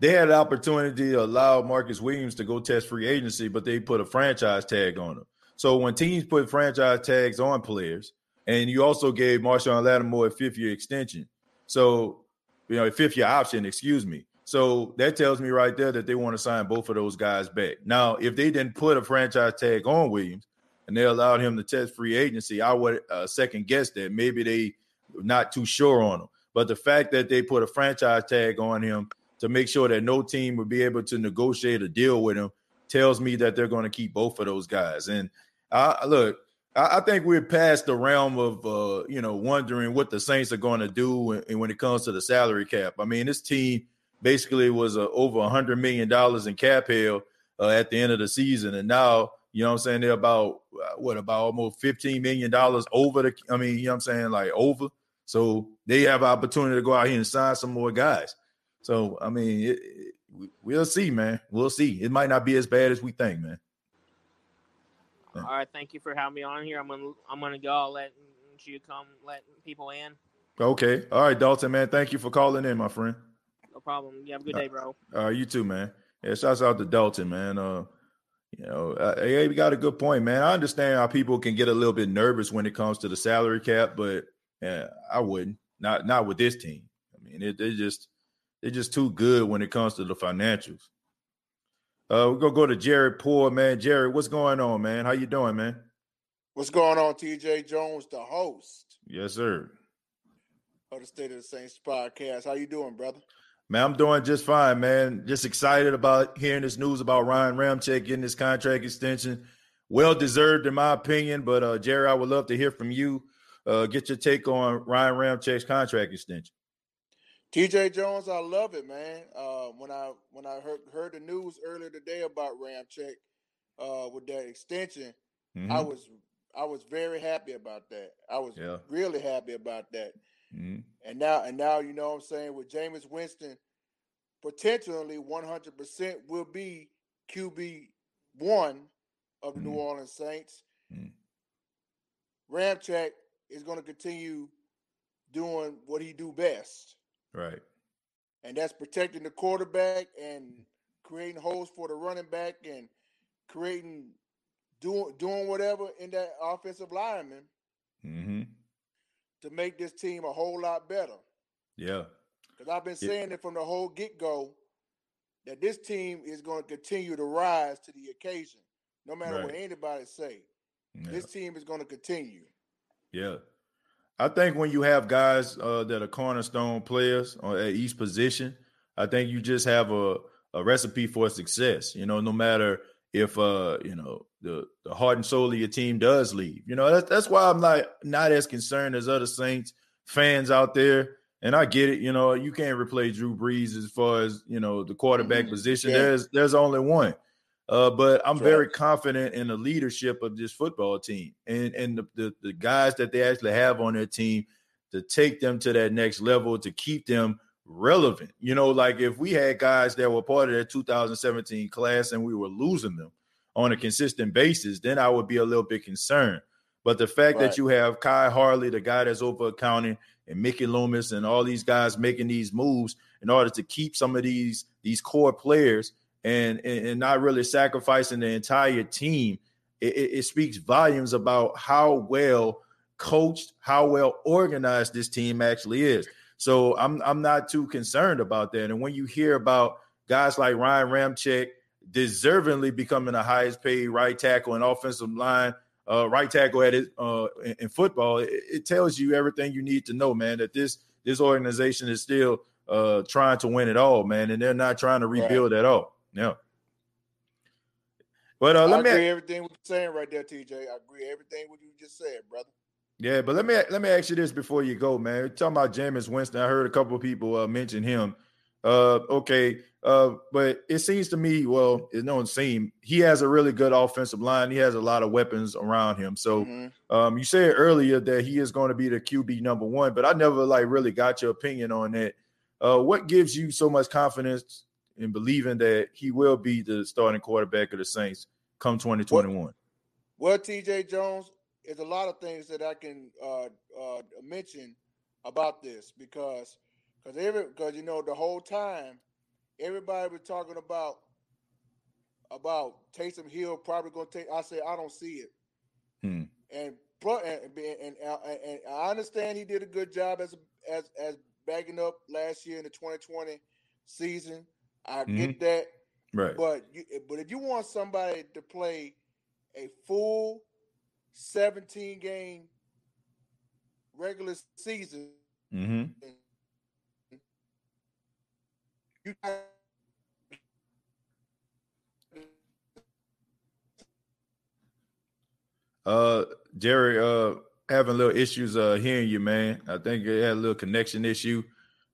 they had an opportunity to allow Marcus Williams to go test free agency, but they put a franchise tag on him. So when teams put franchise tags on players, and you also gave Marshon Lattimore a fifth year extension, so you know a fifth year option, excuse me. So that tells me right there that they want to sign both of those guys back. Now, if they didn't put a franchise tag on Williams, and they allowed him to test free agency, I would uh, second guess that maybe they not too sure on him. But the fact that they put a franchise tag on him to make sure that no team would be able to negotiate a deal with him tells me that they're going to keep both of those guys. And I look, I, I think we're past the realm of uh, you know wondering what the Saints are going to do when, when, it comes to the salary cap. I mean, this team basically was uh, over a hundred million dollars in cap hell uh, at the end of the season, and now you know what I'm saying? They're about uh, what about almost 15 million dollars over the I mean, you know what I'm saying, like over. So they have opportunity to go out here and sign some more guys. So I mean, it, it, we'll see, man. We'll see. It might not be as bad as we think, man. All right, thank you for having me on here. I'm gonna I'm gonna go. I'll let you come let people in. Okay. All right, Dalton, man. Thank you for calling in, my friend. No problem. You have a good day, bro. All right, you too, man. Yeah, shouts out to Dalton, man. Uh you know, uh, yeah, we got a good point, man. I understand how people can get a little bit nervous when it comes to the salary cap, but yeah, I wouldn't. Not not with this team. I mean, it, they're just they're just too good when it comes to the financials. Uh, we're gonna go to Jared Poor, man. Jared, what's going on, man? How you doing, man? What's going on, TJ Jones, the host? Yes, sir. Of the State of the Saints podcast. How you doing, brother? Man, I'm doing just fine, man. Just excited about hearing this news about Ryan Ramczyk getting his contract extension. Well deserved, in my opinion. But uh, Jerry, I would love to hear from you. Uh, get your take on Ryan Ramczyk's contract extension. TJ Jones, I love it, man. Uh, when I when I heard heard the news earlier today about Ramczyk uh, with that extension, mm-hmm. I was I was very happy about that. I was yeah. really happy about that. Mm-hmm. And now, and now, you know what I'm saying, with Jameis Winston, potentially 100% will be QB one of the mm-hmm. New Orleans Saints. Mm-hmm. Ramczyk is going to continue doing what he do best. Right. And that's protecting the quarterback and creating holes for the running back and creating doing doing whatever in that offensive lineman. Mm-hmm to make this team a whole lot better. Yeah. Because I've been saying yeah. it from the whole get go that this team is going to continue to rise to the occasion, no matter right. what anybody say. Yeah. This team is going to continue. Yeah. I think when you have guys uh, that are cornerstone players at each position, I think you just have a, a recipe for success. You know, no matter if uh you know the the heart and soul of your team does leave. You know, that's that's why I'm not not as concerned as other Saints fans out there. And I get it, you know, you can't replace Drew Brees as far as you know the quarterback mm-hmm. position. Yeah. There's there's only one. Uh, but I'm very confident in the leadership of this football team and, and the, the, the guys that they actually have on their team to take them to that next level, to keep them relevant. You know, like if we had guys that were part of that 2017 class and we were losing them on a consistent basis, then I would be a little bit concerned. But the fact right. that you have Khai Harley, the guy that's over accounting, and Mickey Loomis and all these guys making these moves in order to keep some of these these core players and and, and not really sacrificing the entire team, it, it, speaks volumes about how well coached, how well organized this team actually is. So I'm I'm not too concerned about that. And when you hear about guys like Ryan Ramczyk deservingly becoming the highest paid right tackle and offensive line, uh, right tackle at it uh, in, in, football, it, it, tells you everything you need to know, man. That this this organization is still uh, trying to win it all, man, and they're not trying to rebuild right. at all. Yeah. But uh, let I me agree everything we're saying right there, TJ. I agree everything what you just said, brother. Yeah, but let me let me ask you this before you go, man. We're talking about Jameis Winston. I heard a couple of people uh, mention him. Uh, okay, uh, but it seems to me, well, it don't seem he has a really good offensive line. He has a lot of weapons around him. So, mm-hmm. um, you said earlier that he is going to be the QB number one, but I never like really got your opinion on that. Uh, what gives you so much confidence in believing that he will be the starting quarterback of the Saints come 2021? Well, well TJ Jones, there's a lot of things that I can uh, uh, mention about this because because every because you know the whole time everybody was talking about about Taysom Hill probably going to take. I said I don't see it, hmm. and, and and and I understand he did a good job as as as backing up last year in the 2020 season. I mm-hmm. get that. Right. But you, but if you want somebody to play a full 17 game regular season, mm-hmm. you uh Jerry uh having little issues uh hearing you man i think it had a little connection issue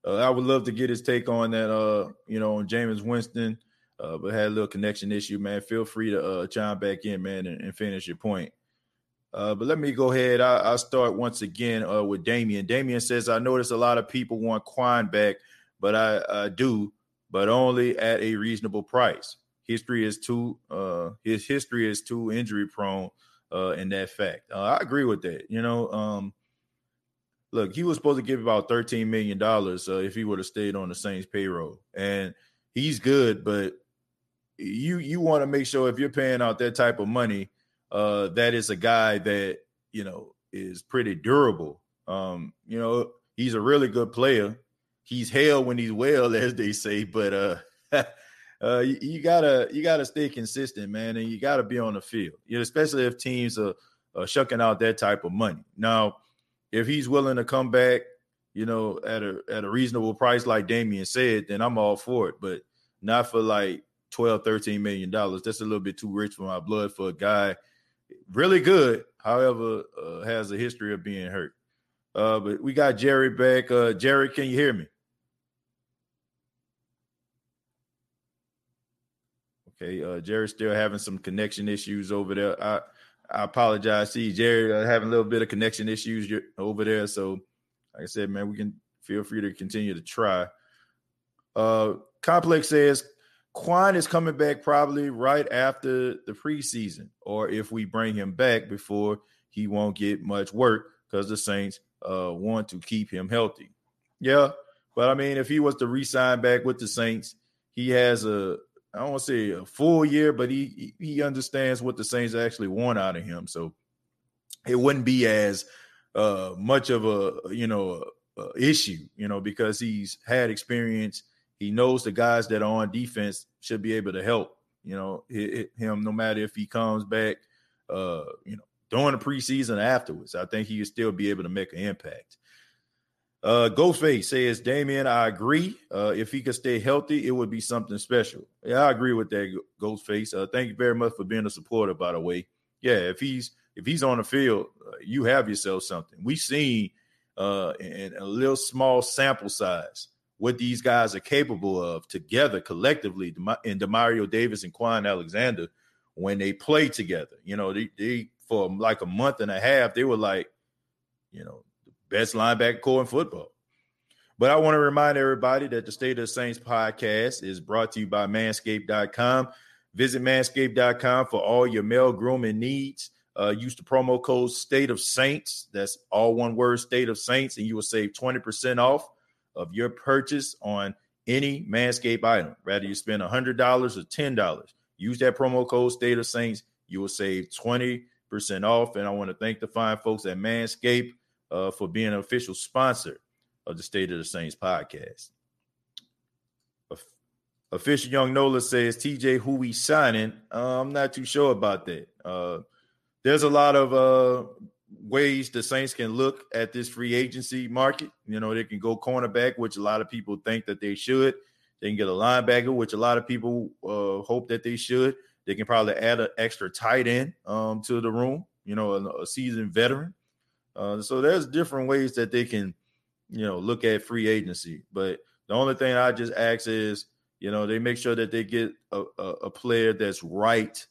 uh, I would love to get his take on that. Uh, you know, on Jameis Winston, uh, but had a little connection issue, man. Feel free to uh, chime back in, man, and, and finish your point. Uh, but let me go ahead. I, will start once again uh, with Damien. Damien says, I notice a lot of people want Kwon back, but I, I do, but only at a reasonable price. History is too uh, his history is too injury prone uh, in that fact. Uh, I agree with that. You know, um, look, he was supposed to give about $13 million uh, if he would have stayed on the Saints payroll. And he's good, but you you want to make sure if you're paying out that type of money, uh, that is a guy that, you know, is pretty durable. Um, you know, he's a really good player. He's hell when he's well, as they say, but uh uh you, you, gotta you gotta stay consistent, man, and you gotta be on the field, you know, especially if teams are, are shucking out that type of money. Now, if he's willing to come back, you know, at a at a reasonable price, like Damien said, then I'm all for it. But not for like 12, 13 million dollars. That's a little bit too rich for my blood for a guy really good, however, uh, has a history of being hurt. Uh, but we got Jerry back. Uh, Jerry, can you hear me? Okay, uh, Jerry's still having some connection issues over there. I I apologize. See, Jerry uh, having a little bit of connection issues over there. So, like I said, man, we can feel free to continue to try. Uh, Complex says Kwon is coming back probably right after the preseason, or if we bring him back before, he won't get much work because the Saints uh, want to keep him healthy. Yeah, but I mean, if he was to re-sign back with the Saints, he has a I don't want to say a full year, but he he understands what the Saints actually want out of him. So it wouldn't be as uh, much of a you know a, a issue, you know, because he's had experience. He knows the guys that are on defense should be able to help, you know, him no matter if he comes back, uh, you know, during the preseason afterwards. I think he would still be able to make an impact. Uh, Ghostface says, Damien, I agree. Uh, if he could stay healthy, it would be something special. Yeah, I agree with that, Ghostface. Uh, thank you very much for being a supporter, by the way. Yeah, if he's if he's on the field, uh, you have yourself something. We've seen uh, in a little small sample size what these guys are capable of together collectively in Demario Davis and Kwon Alexander when they play together. You know, they, they for like a month and a half, they were like, you know, the best linebacker core in football. But I want to remind everybody that the State of the Saints podcast is brought to you by manscaped.com. Visit manscaped.com for all your male grooming needs. Uh, use the promo code State of Saints. That's all one word, State of Saints, and you will save 20% off of your purchase on any Manscaped item. Rather you spend $100 or $10. Use that promo code State of Saints. You will save 20% off. And I want to thank the fine folks at Manscaped uh, for being an official sponsor of the State of the Saints podcast. Official Young Nola says TJ who we signing. Uh, I'm not too sure about that. Uh, there's a lot of uh, ways the Saints can look at this free agency market. You know, they can go cornerback, which a lot of people think that they should. They can get a linebacker, which a lot of people uh, hope that they should. They can probably add an extra tight end um, to the room, you know, a, a seasoned veteran. Uh, so there's different ways that they can, you know, look at free agency. But the only thing I just ask is, you know, they make sure that they get a, a, a player that's right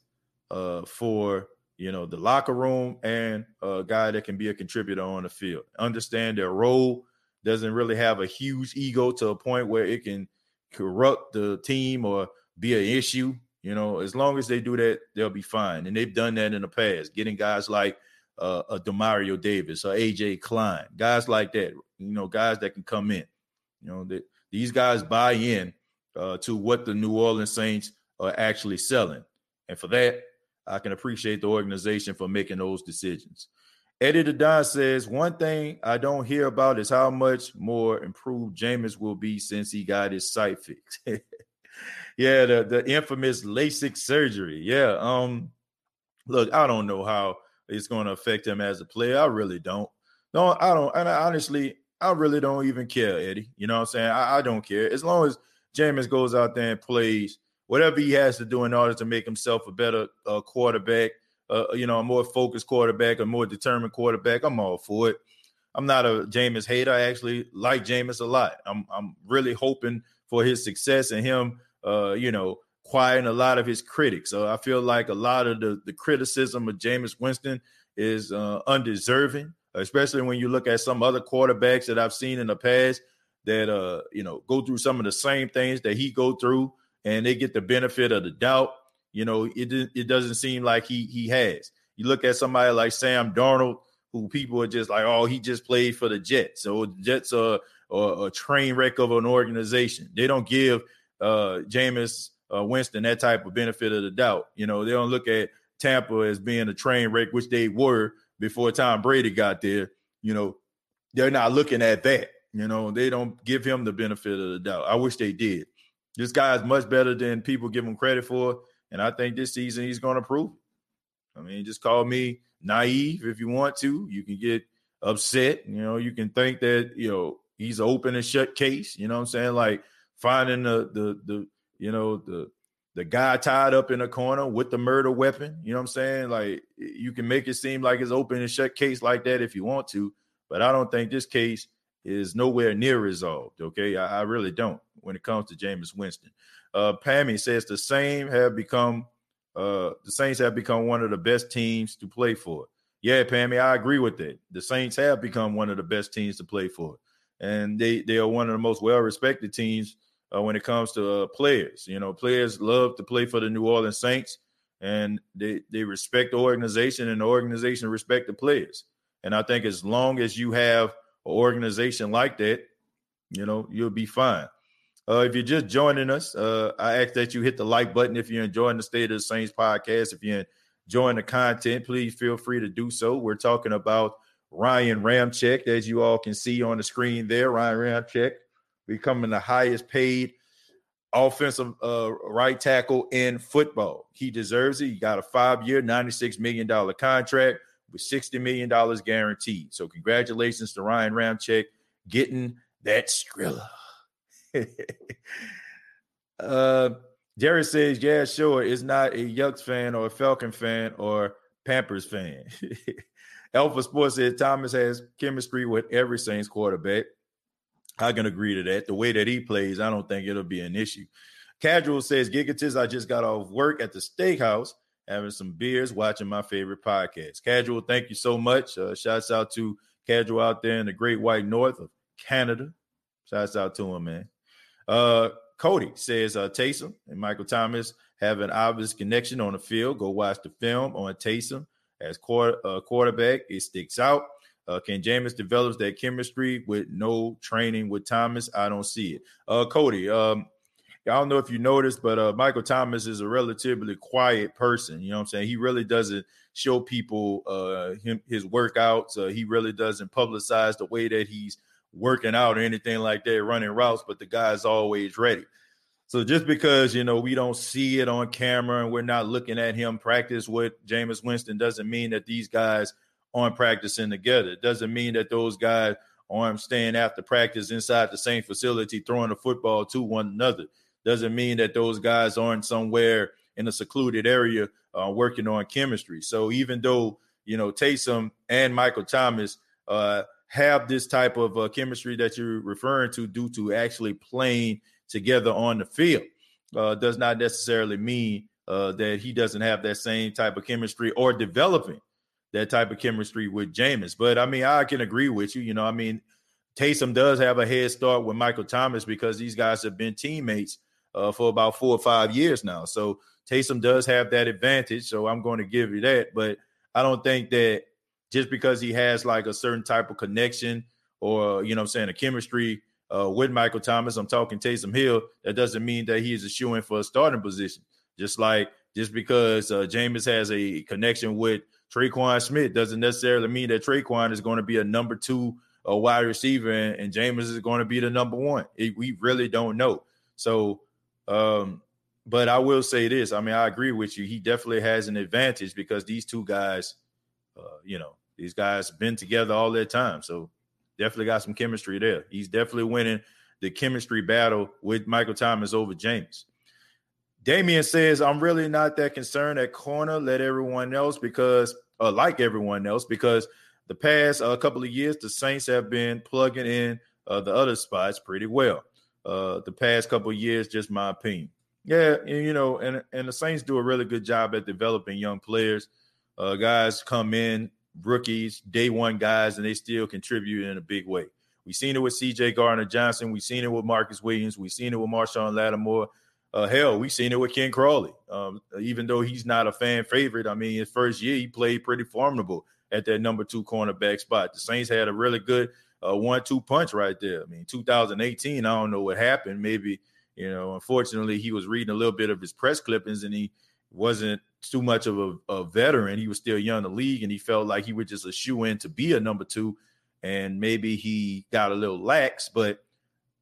uh, for you know, the locker room and a guy that can be a contributor on the field. Understand their role doesn't really have a huge ego to a point where it can corrupt the team or be an issue. You know, as long as they do that, they'll be fine. And they've done that in the past, getting guys like uh, a Demario Davis or AJ Klein, guys like that. You know, guys that can come in. You know, that these guys buy in uh, to what the New Orleans Saints are actually selling, and for that, I can appreciate the organization for making those decisions. Eddie the Don says one thing I don't hear about is how much more improved Jameis will be since he got his sight fixed. yeah, the, the infamous LASIK surgery. Yeah. Um, look, I don't know how it's going to affect him as a player. I really don't. No, I don't. And I, honestly, I really don't even care, Eddie. You know what I'm saying? I, I don't care. As long as Jameis goes out there and plays whatever he has to do in order to make himself a better uh, quarterback, uh, you know, a more focused quarterback, a more determined quarterback. I'm all for it. I'm not a Jameis hater. I actually like Jameis a lot. I'm I'm really hoping for his success and him, uh, you know, quieting a lot of his critics. So I feel like a lot of the the criticism of Jameis Winston is uh, undeserving, especially when you look at some other quarterbacks that I've seen in the past that uh, you know go through some of the same things that he go through and they get the benefit of the doubt. You know, it it doesn't seem like he he has. You look at somebody like Sam Darnold, who people are just like, oh, he just played for the Jets. So Jets are, are a train wreck of an organization. They don't give uh Jameis uh, Winston that type of benefit of the doubt. You know, they don't look at Tampa as being a train wreck, which they were before Tom Brady got there. You know, they're not looking at that. You know, they don't give him the benefit of the doubt. I wish they did. This guy is much better than people give him credit for. And I think this season he's going to prove. I mean, just call me naive if you want to. You can get upset. You know, you can think that, you know, he's open and shut case. You know what I'm saying? Like finding the, the, the, you know, the, the guy tied up in a corner with the murder weapon. You know what I'm saying? Like you can make it seem like it's open and shut case like that if you want to, but I don't think this case is nowhere near resolved. Okay, I, I really don't when it comes to Jameis Winston. Uh, Pammy says the same have become uh, the Saints have become one of the best teams to play for. Yeah, Pammy, I agree with that. The Saints have become one of the best teams to play for, and they they are one of the most well respected teams uh, when it comes to uh, players. You know, players love to play for the New Orleans Saints, and they they respect the organization, and the organization respect the players. And I think as long as you have an organization like that, you know, you'll be fine. Uh, if you're just joining us, uh, I ask that you hit the like button if you're enjoying the State of the Saints podcast. If you're enjoying the content, please feel free to do so. We're talking about Ryan Ramczyk, as you all can see on the screen there. Ryan Ramczyk becoming the highest paid offensive uh, right tackle in football. He deserves it. He got a five year, $96 million contract with $60 million guaranteed. So congratulations to Ryan Ramczyk getting that Skrilla. uh, Jerry says, yeah, sure, it's not a Yucks fan or a Falcon fan or Pampers fan. Alpha Sports says Thomas has chemistry with every Saints quarterback. I can agree to that. The way that he plays, I don't think it'll be an issue. Casual says, Gigatis, I just got off work at the steakhouse, having some beers, watching my favorite podcast. Casual, thank you so much. Uh, shouts out to Casual out there in the great white north of Canada. Shouts out to him, man. Uh, Cody says, uh, Taysom and Michael Thomas have an obvious connection on the field. Go watch the film on Taysom as quarter, uh, quarterback. It sticks out. Uh, can Jameis develops that chemistry with no training with Thomas? I don't see it. Uh, Cody, um, I don't know if you noticed, but uh, Michael Thomas is a relatively quiet person. You know what I'm saying? He really doesn't show people uh, him his workouts. Uh, he really doesn't publicize the way that he's working out or anything like that, running routes. But the guy's always ready. So just because you know we don't see it on camera and we're not looking at him practice with Jameis Winston doesn't mean that these guys aren't practicing together. It doesn't mean that those guys aren't staying after practice inside the same facility throwing the football to one another doesn't mean that those guys aren't somewhere in a secluded area uh, working on chemistry. So even though you know Taysom and Michael Thomas uh, have this type of uh, chemistry that you're referring to due to actually playing together on the field, uh, does not necessarily mean uh, that he doesn't have that same type of chemistry or developing that type of chemistry with Jameis. But I mean, I can agree with you. You know, I mean, Taysom does have a head start with Michael Thomas because these guys have been teammates uh, for about four or five years now. So Taysom does have that advantage. So I'm going to give you that. But I don't think that just because he has like a certain type of connection or, you know I'm saying, a chemistry uh, with Michael Thomas, I'm talking Taysom Hill, that doesn't mean that he is a shoe in for a starting position. Just like just because uh, Jameis has a connection with Tre'Quan Smith doesn't necessarily mean that Tre'Quan is going to be a number two a wide receiver and, and Jameis is going to be the number one. It, we really don't know. So um, but I will say this. I mean, I agree with you. He definitely has an advantage because these two guys, uh, you know, these guys been together all their time. So definitely got some chemistry there. He's definitely winning the chemistry battle with Michael Thomas over James. Damian says, I'm really not that concerned at corner. Let everyone else because, uh, like everyone else, because the past uh, couple of years, the Saints have been plugging in uh, the other spots pretty well uh, the past couple of years, just my opinion. Yeah, and, you know, and and the Saints do a really good job at developing young players. Uh, guys come in, rookies, day one guys, and they still contribute in a big way. We've seen it with C.J. Gardner Johnson. We've seen it with Marcus Williams. We've seen it with Marshon Lattimore. Uh, hell, we've seen it with Ken Crawley. Um, even though he's not a fan favorite, I mean, his first year he played pretty formidable at that number two cornerback spot. The Saints had a really good a one-two punch right there. I mean, 2018, I don't know what happened. Maybe you know, unfortunately, he was reading a little bit of his press clippings, and he wasn't too much of a, a veteran. He was still young in the league, and he felt like he was just a shoe in to be a number two. And maybe he got a little lax, but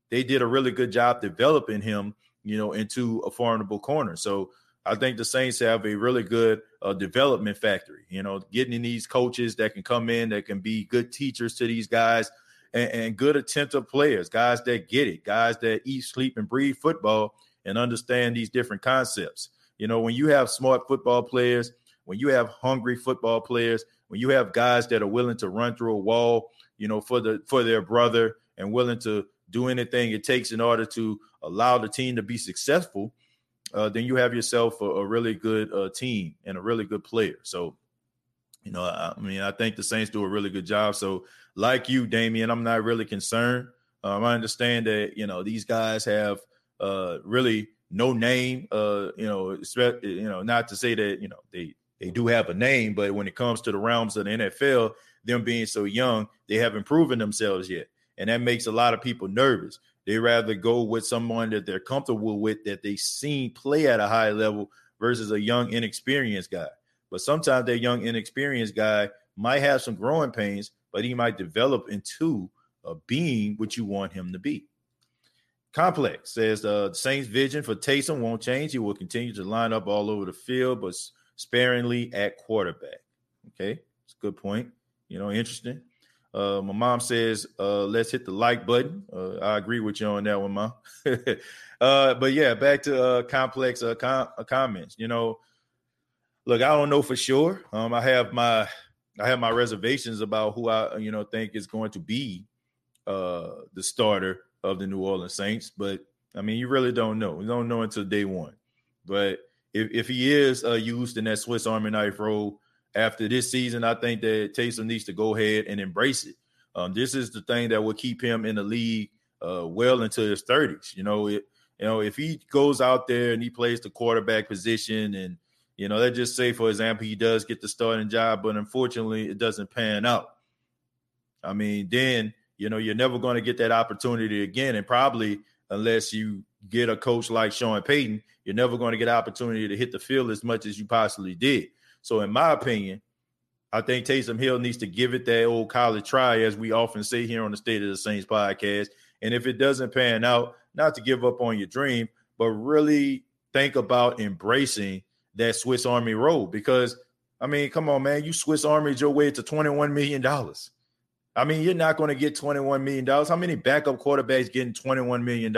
they did a really good job developing him, you know, into a formidable corner. So I think the Saints have a really good uh, development factory. You know, getting in these coaches that can come in that can be good teachers to these guys and, and good attentive players, guys that get it, guys that eat, sleep, and breathe football and understand these different concepts. You know, when you have smart football players, when you have hungry football players, when you have guys that are willing to run through a wall, you know, for the for their brother and willing to do anything it takes in order to allow the team to be successful, uh, then you have yourself a, a really good uh, team and a really good player. So, you know, I, I, mean, I think the Saints do a really good job. So like you, Damien, I'm not really concerned. Um, I understand that you know these guys have uh, really no name. Uh, you know, you know, not to say that you know they they do have a name, but when it comes to the realms of the NFL, them being so young, they haven't proven themselves yet, and that makes a lot of people nervous. They rather go with someone that they're comfortable with, that they've seen play at a high level, versus a young, inexperienced guy. But sometimes that young, inexperienced guy might have some growing pains, but he might develop into a being what you want him to be. Complex says uh, the Saints' vision for Taysom won't change. He will continue to line up all over the field, but sparingly at quarterback. Okay, It's a good point. You know, interesting. Uh, my mom says, uh, let's hit the like button. Uh, I agree with you on that one, mom. uh, but yeah, back to uh, complex com- comments. You know, look, I don't know for sure. Um, I have my I have my reservations about who I you know think is going to be uh, the starter of the New Orleans Saints. But I mean, you really don't know. You don't know until day one. But if, if he is uh, used in that Swiss Army knife role, after this season, I think that Taysom needs to go ahead and embrace it. Um, this is the thing that will keep him in the league uh, well into his 30s. You know, it, you know, if he goes out there and he plays the quarterback position, and you know, let's just say, for example, he does get the starting job, but unfortunately, it doesn't pan out. I mean, then you know you're never going to get that opportunity again, and probably unless you get a coach like Sean Payton, you're never going to get opportunity to hit the field as much as you possibly did. So, in my opinion, I think Taysom Hill needs to give it that old college try, as we often say here on the State of the Saints podcast. And if it doesn't pan out, not to give up on your dream, but really think about embracing that Swiss Army road. Because, I mean, come on, man, you Swiss Army your way to $21 million. I mean, you're not going to get $21 million. How many backup quarterbacks getting $21 million?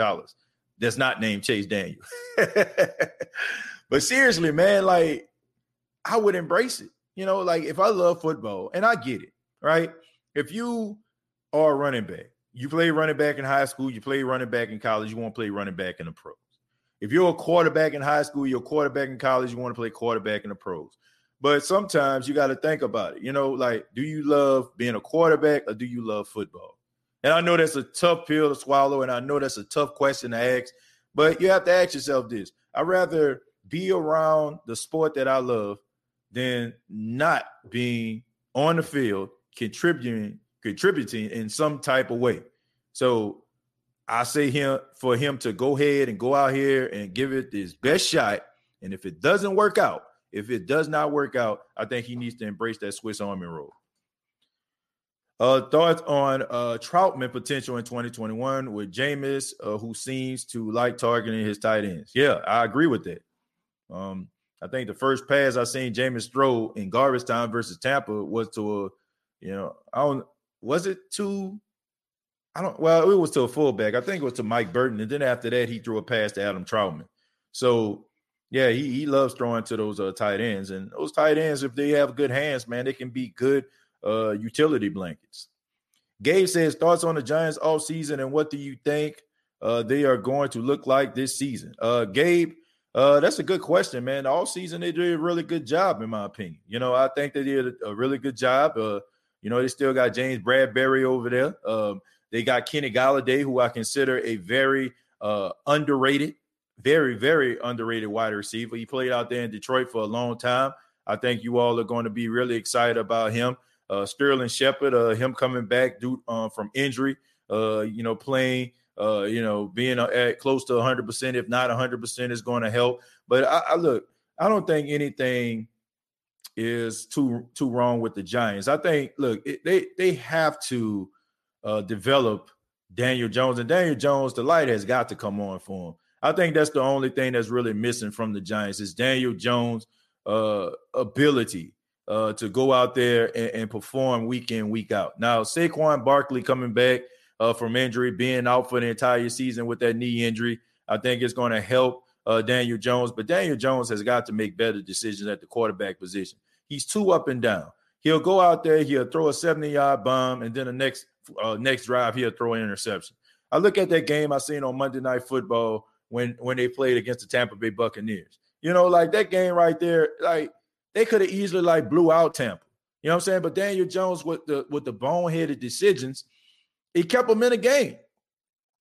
That's not named Chase Daniel. but seriously, man, like I would embrace it. You know, like if I love football and I get it, right? If you are a running back, you play running back in high school, you play running back in college, you want to play running back in the pros. If you're a quarterback in high school, you're a quarterback in college, you want to play quarterback in the pros. But sometimes you got to think about it. You know, like, do you love being a quarterback or do you love football? And I know that's a tough pill to swallow, and I know that's a tough question to ask, but you have to ask yourself this. I'd rather be around the sport that I love than not being on the field contributing contributing in some type of way. So I say him for him to go ahead and go out here and give it his best shot. And if it doesn't work out, if it does not work out, I think he needs to embrace that Swiss Army role. Uh, thoughts on uh, Trautman potential in 2021 with Jameis, uh, who seems to like targeting his tight ends. Yeah, I agree with that. Um, I think the first pass I seen Jameis throw in garbage time versus Tampa was to a, you know, I don't was it to I don't well, it was to a fullback. I think it was to Mike Burton. And then after that, he threw a pass to Adam Trautman. So yeah, he, he loves throwing to those uh, tight ends. And those tight ends, if they have good hands, man, they can be good uh, utility blankets. Gabe says thoughts on the Giants all season and what do you think uh, they are going to look like this season? Uh, Gabe, uh, that's a good question, man. All season they did a really good job, in my opinion. You know, I think they did a, really good job. Uh, you know, they still got James Bradberry over there. Um, they got Kenny Golladay, who I consider a very uh, underrated, very, very underrated wide receiver. He played out there in Detroit for a long time. I think you all are going to be really excited about him. Uh, Sterling Shepard, uh, him coming back due, uh, from injury, uh, you know, playing uh, you know, being at close to 100%, if not 100%, is going to help. But I, I, look, I don't think anything is too too wrong with the Giants. I think, look, it, they they have to uh, develop Daniel Jones, and Daniel Jones, the light has got to come on for him. I think that's the only thing that's really missing from the Giants is Daniel Jones' uh, ability uh, to go out there and, and, perform week in, week out. Now, Saquon Barkley coming back uh, from injury, being out for the entire season with that knee injury. I think it's going to help uh, Daniel Jones, but Daniel Jones has got to make better decisions at the quarterback position. He's too up and down. He'll go out there, he'll throw a 70 yard bomb, and then the next uh, next drive he'll throw an interception. I look at that game I seen on Monday Night Football when when they played against the Tampa Bay Buccaneers. You know, like that game right there, like they could have easily like blew out Tampa. You know what I'm saying? But Daniel Jones with the with the boneheaded decisions he kept them in a game.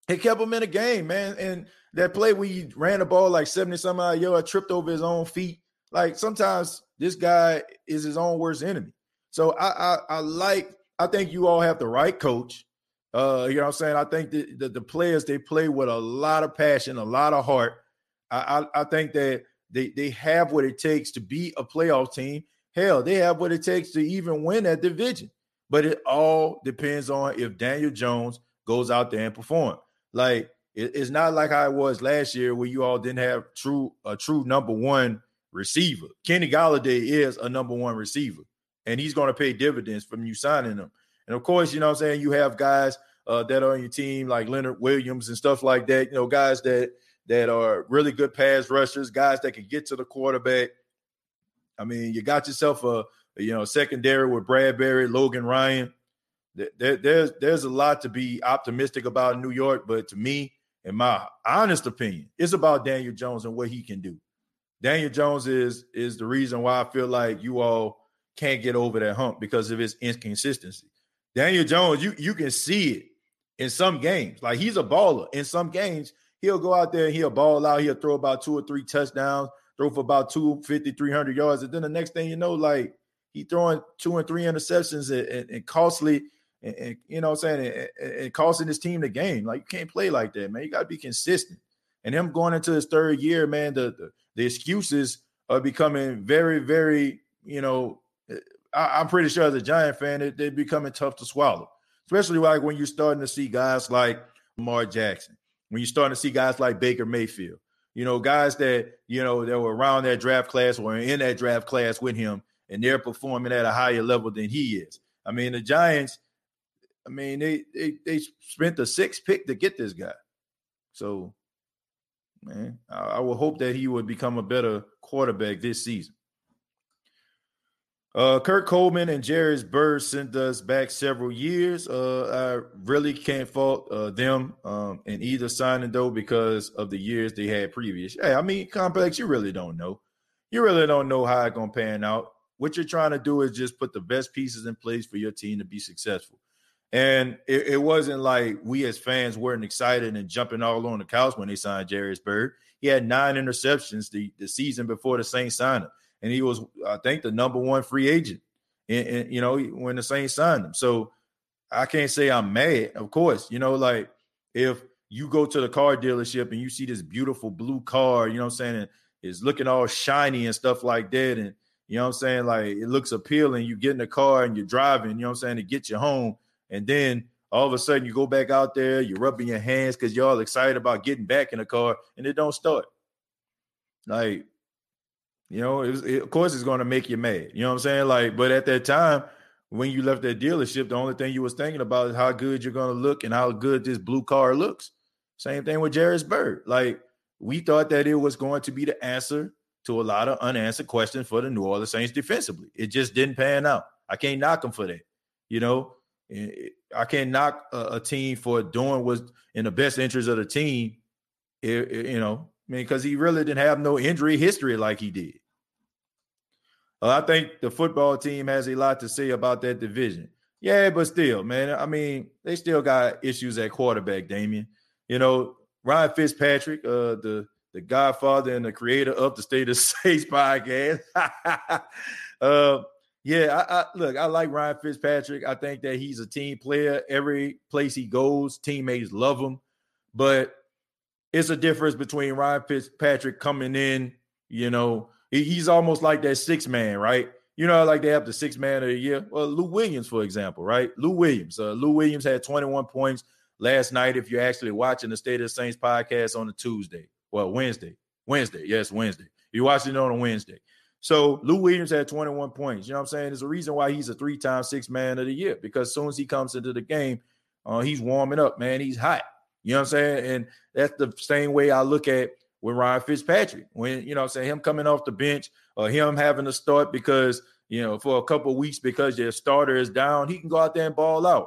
He kept them in a game, man. And that play where he ran the ball like 70 some odd yards, tripped over his own feet. Like sometimes this guy is his own worst enemy. So I I, I like, I think you all have the right coach. Uh, you know what I'm saying? I think that the, the, players they play with a lot of passion, a lot of heart. I, I, I think that they they have what it takes to be a playoff team. Hell, they have what it takes to even win that division. But it all depends on if Daniel Jones goes out there and perform. Like it, it's not like I was last year where you all didn't have true a true number one receiver. Kenny Golladay is a number one receiver. and he's going to pay dividends from you signing him. And of course, you know what I'm saying, you have guys uh, that are on your team like Leonard Williams and stuff like that, you know, guys that that are really good pass rushers, guys that can get to the quarterback. I mean, you got yourself a, you know secondary with Bradberry, Logan Ryan. There, there's there's a lot to be optimistic about in New York, but to me, in my honest opinion, it's about Daniel Jones and what he can do. Daniel Jones is is the reason why I feel like you all can't get over that hump because of his inconsistency. Daniel Jones, you you can see it in some games. Like he's a baller. In some games, he'll go out there and he'll ball out. He'll throw about two or three touchdowns, throw for about 250, 300 yards. And then the next thing you know, like he throwing two and three interceptions and, and, and costly, and, and, you know what I'm saying, and, and, costing his team the game. Like you can't play like that, man. You got to be consistent. And him going into his third year, man, the, the, the excuses are becoming very, very, you know, eh, I, am pretty sure as a Giant fan, it, they're becoming tough to swallow, especially like when you're starting to see guys like Lamar Jackson, when you're starting to see guys like Baker Mayfield, you know, guys that, you know, that were around that draft class or in that draft class with him, and they're performing at a higher level than he is. I mean, the Giants, I mean, they they, they spent the sixth pick to get this guy. So, man, I, I will hope that he would become a better quarterback this season. Uh, Kurt Coleman and Jairus Byrd sent us back several years. Uh, I really can't fault uh, them um, in either signing though because of the years they had previous. Hey, I mean, complex. You really don't know. You really don't know how it's gonna pan out. What you're trying to do is just put the best pieces in place for your team to be successful. And it, it wasn't like we as fans weren't excited and jumping all on the couch when they signed Jairus Byrd. He had nine interceptions the, the season before the Saints signed him and he was, I think, the number one free agent. And, you know, when the Saints signed him, so I can't say I'm mad. Of course, you know, like if you go to the car dealership and you see this beautiful blue car, you know what I'm saying, and it's looking all shiny and stuff like that, and you know what I'm saying, like it looks appealing. You get in the car and you're driving, you know what I'm saying, to get you home, and then all of a sudden you go back out there, you're rubbing your hands because you're all excited about getting back in the car, and it don't start. Like you know, it was, it, of course, it's going to make you mad. You know what I'm saying? Like, but at that time, when you left that dealership, the only thing you was thinking about is how good you're going to look and how good this blue car looks. Same thing with Jairus Byrd. Like, we thought that it was going to be the answer to a lot of unanswered questions for the New Orleans Saints defensively. It just didn't pan out. I can't knock them for that. You know, I can't knock a, a team for doing what's in the best interest of the team. It, it, you know, I mean, because he really didn't have no injury history like he did. Well, I think the football team has a lot to say about that division. Yeah, but still, man, I mean, they still got issues at quarterback, Damien. You know, Ryan Fitzpatrick, uh, the the godfather and the creator of the State of Saints podcast. uh, yeah, I, I, look, I like Ryan Fitzpatrick. I think that he's a team player. Every place he goes, teammates love him. But it's a difference between Ryan Fitzpatrick coming in, you know, he's almost like that six man, right? You know, like they have the six man of the year. Well, Lou Williams, for example, right? Lou Williams. Uh, Lou Williams had 21 points last night. If you're actually watching the State of the Saints podcast on a Tuesday, well, Wednesday, Wednesday, yes, Wednesday. You're watching it on a Wednesday. So Lou Williams had 21 points. You know what I'm saying? There's a reason why he's a three-time six man of the year because as soon as he comes into the game, uh, he's warming up, man. He's hot. You know what I'm saying? And that's the same way I look at with Ryan Fitzpatrick. When, you know saying, him coming off the bench or him having to start because, you know, for a couple weeks because their starter is down, he can go out there and ball out.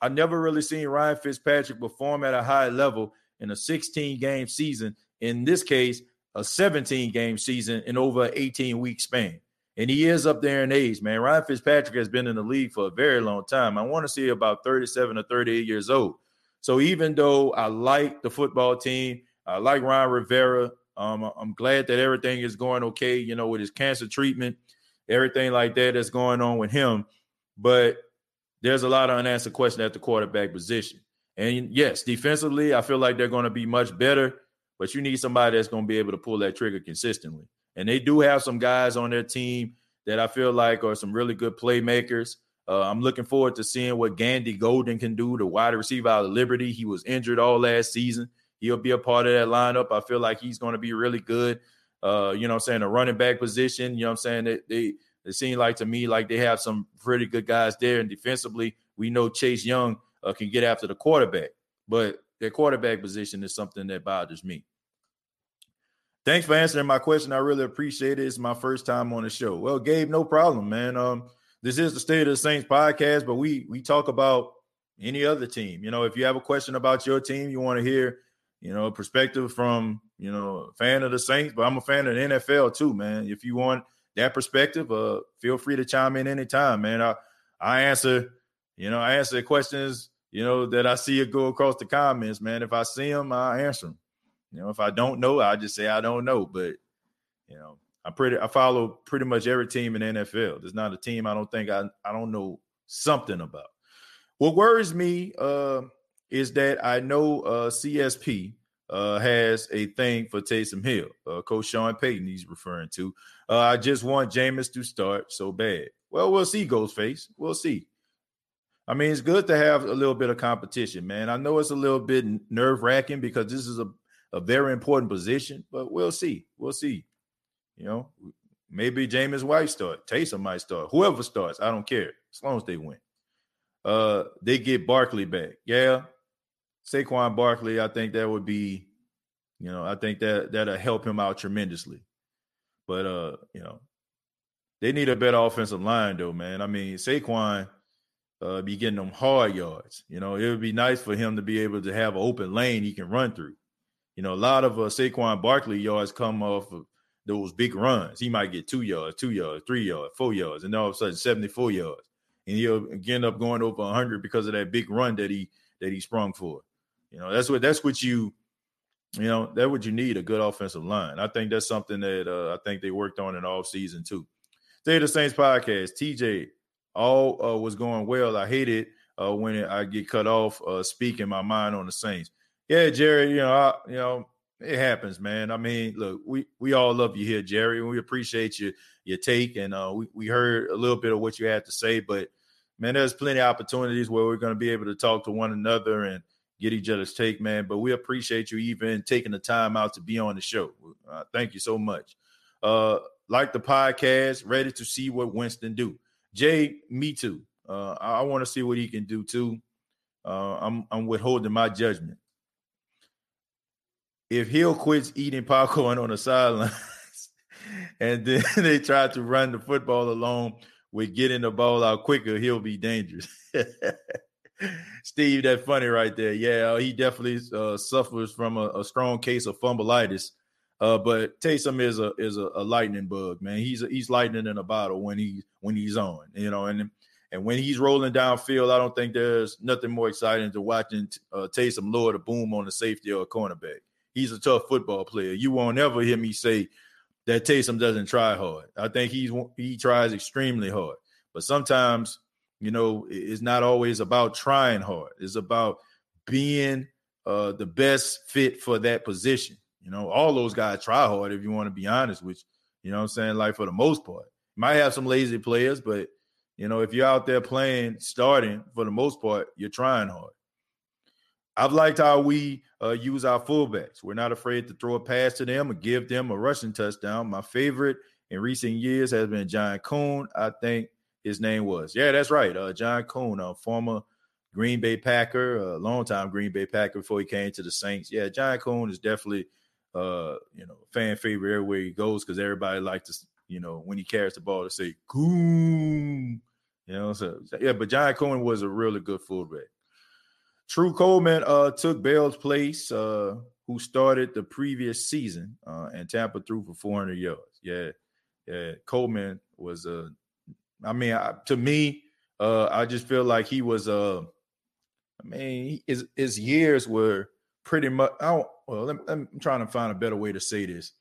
I never really seen Ryan Fitzpatrick perform at a high level in a 16 game season. In this case, a 17 game season in over an 18 week span. And he is up there in age, man. Ryan Fitzpatrick has been in the league for a very long time. I want to see about 37 or 38 years old. So even though I like the football team, I like Ron Rivera. Um, I'm glad that everything is going okay, you know, with his cancer treatment, everything like that that's going on with him. But there's a lot of unanswered questions at the quarterback position. And yes, defensively, I feel like they're going to be much better, but you need somebody that's going to be able to pull that trigger consistently. And they do have some guys on their team that I feel like are some really good playmakers. Uh, I'm looking forward to seeing what Gandy Golden can do, the wide receiver out of Liberty. He was injured all last season. He'll be a part of that lineup. I feel like he's going to be really good. Uh, you know I'm saying? The running back position, you know I'm saying? They, they it seemed like to me like they have some pretty good guys there. And defensively, we know Chase Young uh, can get after the quarterback, but their quarterback position is something that bothers me. Thanks for answering my question. I really appreciate it. It's my first time on the show. Well, Gabe, no problem, man. Um, this is the State of the Saints podcast, but we we talk about any other team. You know, if you have a question about your team, you want to hear, you know, perspective from, you know, fan of the Saints, but I'm a fan of the NFL too, man. If you want that perspective, uh, feel free to chime in anytime, man. I I answer, you know, I answer questions, you know, that I see it go across the comments, man. If I see them, I answer them. You know, if I don't know, I just say I don't know. But you know, I pretty I follow pretty much every team in NFL. There's not a team I don't think I I don't know something about. What worries me uh, is that I know uh, CSP uh, has a thing for Taysom Hill. Uh, Coach Sean Payton he's referring to. Uh, I just want Jameis to start so bad. Well, we'll see, Ghostface. We'll see. I mean, it's good to have a little bit of competition, man. I know it's a little bit nerve wracking because this is a a very important position, but we'll see. We'll see. You know, maybe Jameis White start, Taysom might start, whoever starts, I don't care as long as they win. Uh, they get Barkley back. Yeah, Saquon Barkley, I think that would be, you know, I think that that'll help him out tremendously. But uh, you know, they need a better offensive line though, man. I mean, Saquon uh be getting them hard yards. You know, it would be nice for him to be able to have an open lane he can run through. You know, a lot of uh, Saquon Barkley yards come off of those big runs. He might get two yards, two yards, three yards, four yards, and all of a sudden 74 yards. And he'll end up going over 100 because of that big run that he that he sprung for. You know, that's what that's what you you know, that what you need a good offensive line. I think that's something that uh, I think they worked on in off season too. Stay the Saints podcast. TJ, all uh, was going well. I hate it uh, when I get cut off uh, speaking my mind on the Saints. Yeah, Jerry, you know, I, you know, it happens, man. I mean, look, we we all love you here, Jerry, and we appreciate your your take. And uh, we we heard a little bit of what you had to say, but man, there's plenty of opportunities where we're going to be able to talk to one another and get each other's take, man. But we appreciate you even taking the time out to be on the show. Uh, thank you so much. Uh, like the podcast, ready to see what Winston do. Jay, me too. Uh, I, I want to see what he can do too. Uh, I'm I'm withholding my judgment if Hill quits eating popcorn on the sidelines and then they try to run the football alone with getting the ball out quicker, he'll be dangerous. Steve, that funny right there. Yeah, he definitely uh, suffers from a, a, strong case of fumbleitis. Uh, but Taysom is a is a, a, lightning bug, man. He's a, he's lightning in a bottle when he when he's on, you know, and and when he's rolling downfield, I don't think there's nothing more exciting to watching uh, Taysom lower the boom on the safety or a cornerback he's a tough football player. You won't ever hear me say that Taysom doesn't try hard. I think he's he tries extremely hard, but sometimes you know it's not always about trying hard. It's about being uh, the best fit for that position. You know, all those guys try hard if you want to be honest, which you know I'm saying, like for the most part. might have some lazy players, but you know, if you're out there playing starting for the most part, you're trying hard. I've liked how we uh, use our fullbacks. We're not afraid to throw a pass to them or give them a rushing touchdown. My favorite in recent years has been John Kuhn. I think his name was. Yeah, that's right. Uh, John Kuhn, a former Green Bay Packer, a longtime Green Bay Packer before he came to the Saints. Yeah, John Kuhn is definitely, uh, you know, fan favorite everywhere he goes because everybody likes to, you know, when he carries the ball to say Kuhn. You know, so yeah, but John Kuhn was a really good fullback. True Coleman uh, took Bell's place, uh, who started the previous season, uh, and Tampa threw for 400 yards. Yeah, yeah. Coleman was a. I mean, I, to me, uh, I just feel like he was. Uh, I mean, his his years were pretty much. I don't, well, I'm, I'm trying to find a better way to say this.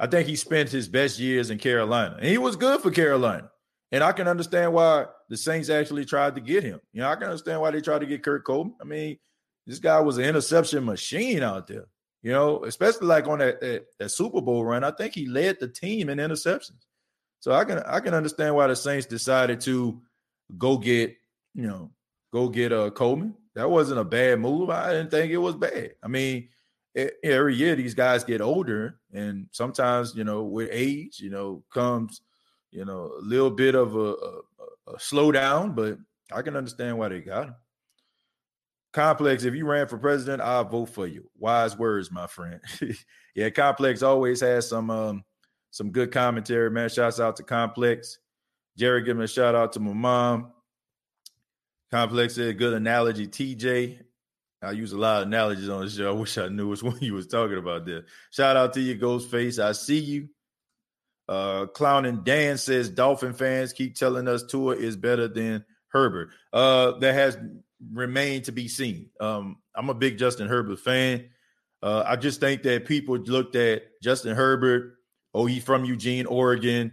I think he spent his best years in Carolina, and he was good for Carolina. And I can understand why the Saints actually tried to get him. You know, I can understand why they tried to get Kurt Coleman. I mean, this guy was an interception machine out there. You know, especially like on that, that, that Super Bowl run. I think he led the team in interceptions. So I can I can understand why the Saints decided to go get you know go get a uh, Coleman. That wasn't a bad move. I didn't think it was bad. I mean, it, every year these guys get older, and sometimes you know with age, you know comes you know, a little bit of a, a, a slowdown, but I can understand why they got him. Complex, if you ran for president, I'll vote for you. Wise words, my friend. yeah, Complex always has some um, some good commentary, man. Shouts out to Complex. Jerry, give me a shout out to my mom. Complex said good analogy. TJ, I use a lot of analogies on the show. I wish I knew which one you was talking about there. Shout out to you, Ghostface. I see you. Uh, Clowning Dan says Dolphin fans keep telling us Tua is better than Herbert. Uh, that has remained to be seen. Um, I'm a big Justin Herbert fan. Uh, I just think that people looked at Justin Herbert. Oh, he's from Eugene, Oregon.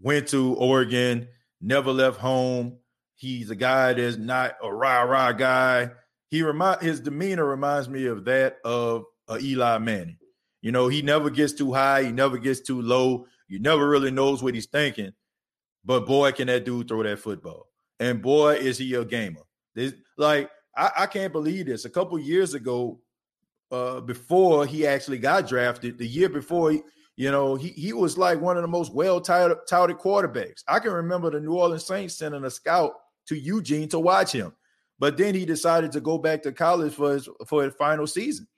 Went to Oregon. Never left home. He's a guy that's not a rah rah guy. He remind his demeanor reminds me of that of uh, Eli Manning. You know, he never gets too high. He never gets too low. You never really knows what he's thinking. But boy, can that dude throw that football. And boy, is he a gamer. This, like, I, I can't believe this. A couple years ago, uh, before he actually got drafted, the year before, he, you know, he, he was like one of the most well touted, quarterbacks. I can remember the New Orleans Saints sending a scout to Eugene to watch him. But then he decided to go back to college for his for his final season.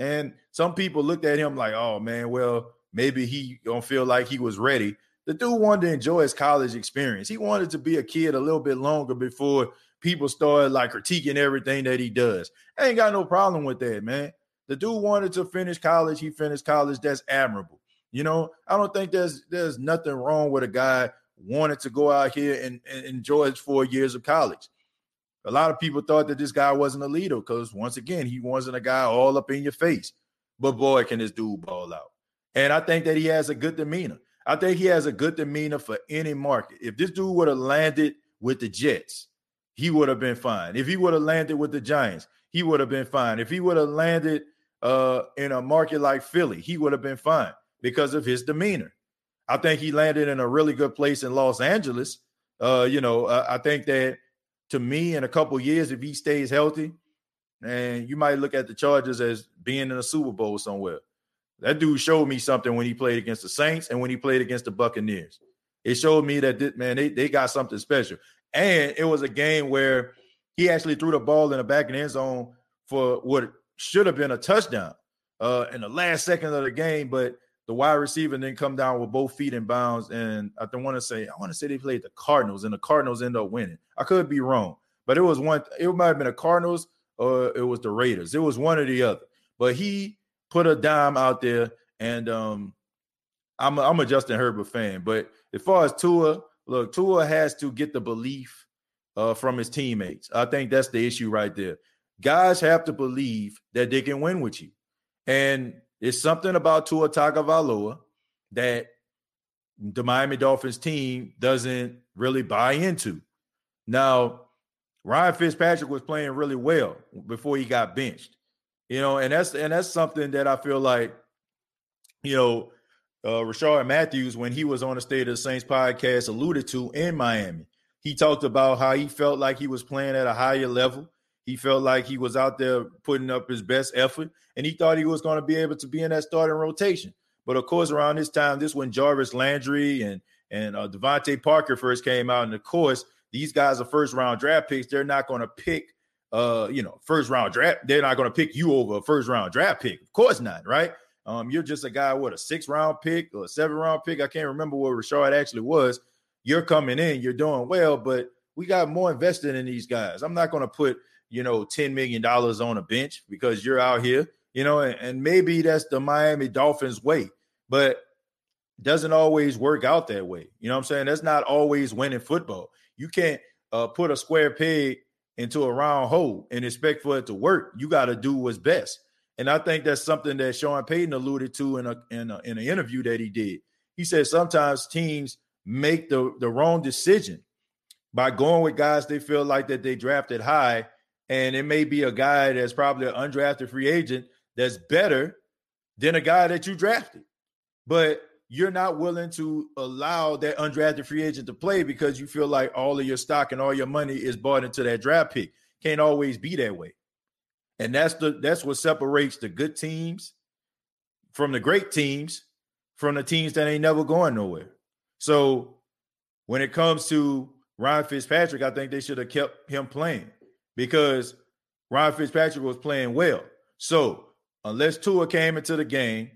And some people looked at him like, oh man, well, maybe he don't feel like he was ready. The dude wanted to enjoy his college experience. He wanted to be a kid a little bit longer before people started like critiquing everything that he does. I ain't got no problem with that, man. The dude wanted to finish college. He finished college. That's admirable. You know, I don't think there's there's nothing wrong with a guy wanted to go out here and, and enjoy his four years of college. A lot of people thought that this guy wasn't a leader because once again, he wasn't a guy all up in your face. But boy, can this dude ball out. And I think that he has a good demeanor. I think he has a good demeanor for any market. If this dude would have landed with the Jets, he would have been fine. If he would have landed with the Giants, he would have been fine. If he would have landed uh, in a market like Philly, he would have been fine because of his demeanor. I think he landed in a really good place in Los Angeles. Uh, you know, uh, I think that to me, in a couple years, if he stays healthy, and you might look at the Chargers as being in a Super Bowl somewhere. That dude showed me something when he played against the Saints and when he played against the Buccaneers. It showed me that man, they, they got something special. And it was a game where he actually threw the ball in the back of the end zone for what should have been a touchdown uh, in the last second of the game, but the wide receiver then come down with both feet in bounds. And I don't want to say, I want to say they played the Cardinals, and the Cardinals end up winning. I could be wrong, but it was one, it might have been the Cardinals or it was the Raiders. It was one or the other. But he put a dime out there, and um, I'm a, I'm a Justin Herbert fan. But as far as Tua, look, Tua has to get the belief uh, from his teammates. I think that's the issue right there. Guys have to believe that they can win with you. And it's something about Tua Tagovailoa that the Miami Dolphins team doesn't really buy into. Now, Ryan Fitzpatrick was playing really well before he got benched. You know, and that's and that's something that I feel like, you know, uh Rishard Matthews, when he was on the State of the Saints podcast, alluded to in Miami. He talked about how he felt like he was playing at a higher level. He felt like he was out there putting up his best effort, and he thought he was going to be able to be in that starting rotation. But of course, around this time, this when Jarvis Landry and and uh, DeVante Parker first came out, and of course, these guys are first round draft picks. They're not going to pick, uh, you know, first round draft. They're not going to pick you over a first round draft pick. Of course not, right? Um, you're just a guy with a six round pick or a seven round pick. I can't remember what Rishard actually was. You're coming in, you're doing well, but we got more invested in these guys. I'm not going to put you know, $10 million on a bench because you're out here, you know, and, and maybe that's the Miami Dolphins way, but doesn't always work out that way. You know what I'm saying? That's not always winning football. You can't uh, put a square peg into a round hole and expect for it to work. You got to do what's best. And I think that's something that Sean Payton alluded to in a, in a in an interview that he did. He said sometimes teams make the the wrong decision by going with guys they feel like that they drafted high and it may be a guy that's probably an undrafted free agent that's better than a guy that you drafted. But you're not willing to allow that undrafted free agent to play because you feel like all of your stock and all your money is bought into that draft pick. Can't always be that way. And that's the that's what separates the good teams from the great teams from the teams that ain't never going nowhere. So when it comes to Ryan Fitzpatrick, I think they should have kept him playing because Ryan Fitzpatrick was playing well. So unless Tua came into the game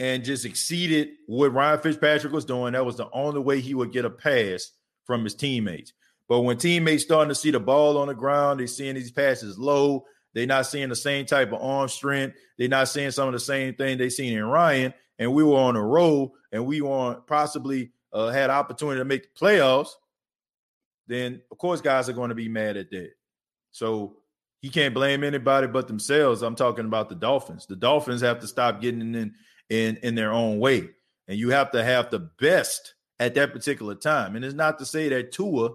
and just exceeded what Ryan Fitzpatrick was doing, that was the only way he would get a pass from his teammates. But when teammates starting to see the ball on the ground, they're seeing these passes low. They're not seeing the same type of arm strength. They're not seeing some of the same thing they seen in Ryan. And we were on a roll, and we were possibly uh, had opportunity to make the playoffs. Then of course guys are going to be mad at that. So he can't blame anybody but themselves. I'm talking about the Dolphins. The Dolphins have to stop getting in in in their own way, and you have to have the best at that particular time. And it's not to say that Tua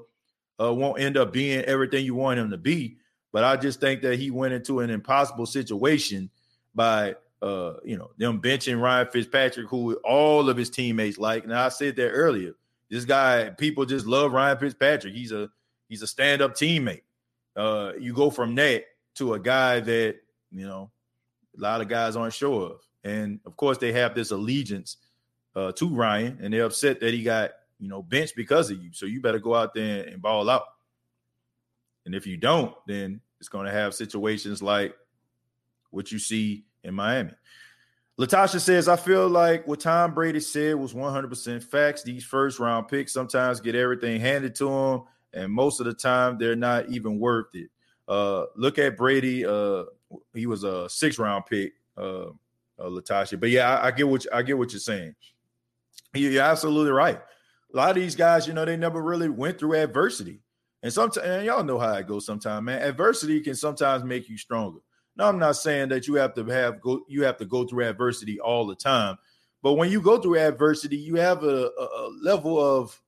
uh, won't end up being everything you want him to be. But I just think that he went into an impossible situation by uh, you know, them benching Ryan Fitzpatrick, who all of his teammates like. Now I said that earlier. This guy, people just love Ryan Fitzpatrick. He's a he's a stand-up teammate. Uh, you go from that to a guy that, you know, a lot of guys aren't sure of. And of course, they have this allegiance uh, to Ryan, and they're upset that he got you know, bench because of you. So you better go out there and ball out. And if you don't, then it's going to have situations like what you see in Miami. Latasha says, I feel like what Tom Brady said was 100% facts. These first round picks sometimes get everything handed to them, and most of the time they're not even worth it. Uh, look at Brady. Uh, he was a six round pick, uh, uh Latasha. But yeah, I, I, get what I get what you're saying. You're absolutely right a lot of these guys, you know, they never really went through adversity. And sometimes, y'all know how it goes sometimes, man. Adversity can sometimes make you stronger. Now, I'm not saying that you have to have go you have to go through adversity all the time, but when you go through adversity, you have a, a, a level of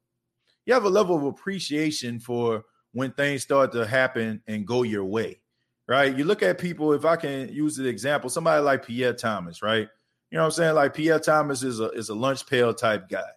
you have a level of appreciation for when things start to happen and go your way, right? You look at people, if I can use the example, somebody like Pierre Thomas, right? You know what I'm saying? Like Pierre Thomas is a is a lunch pail type guy.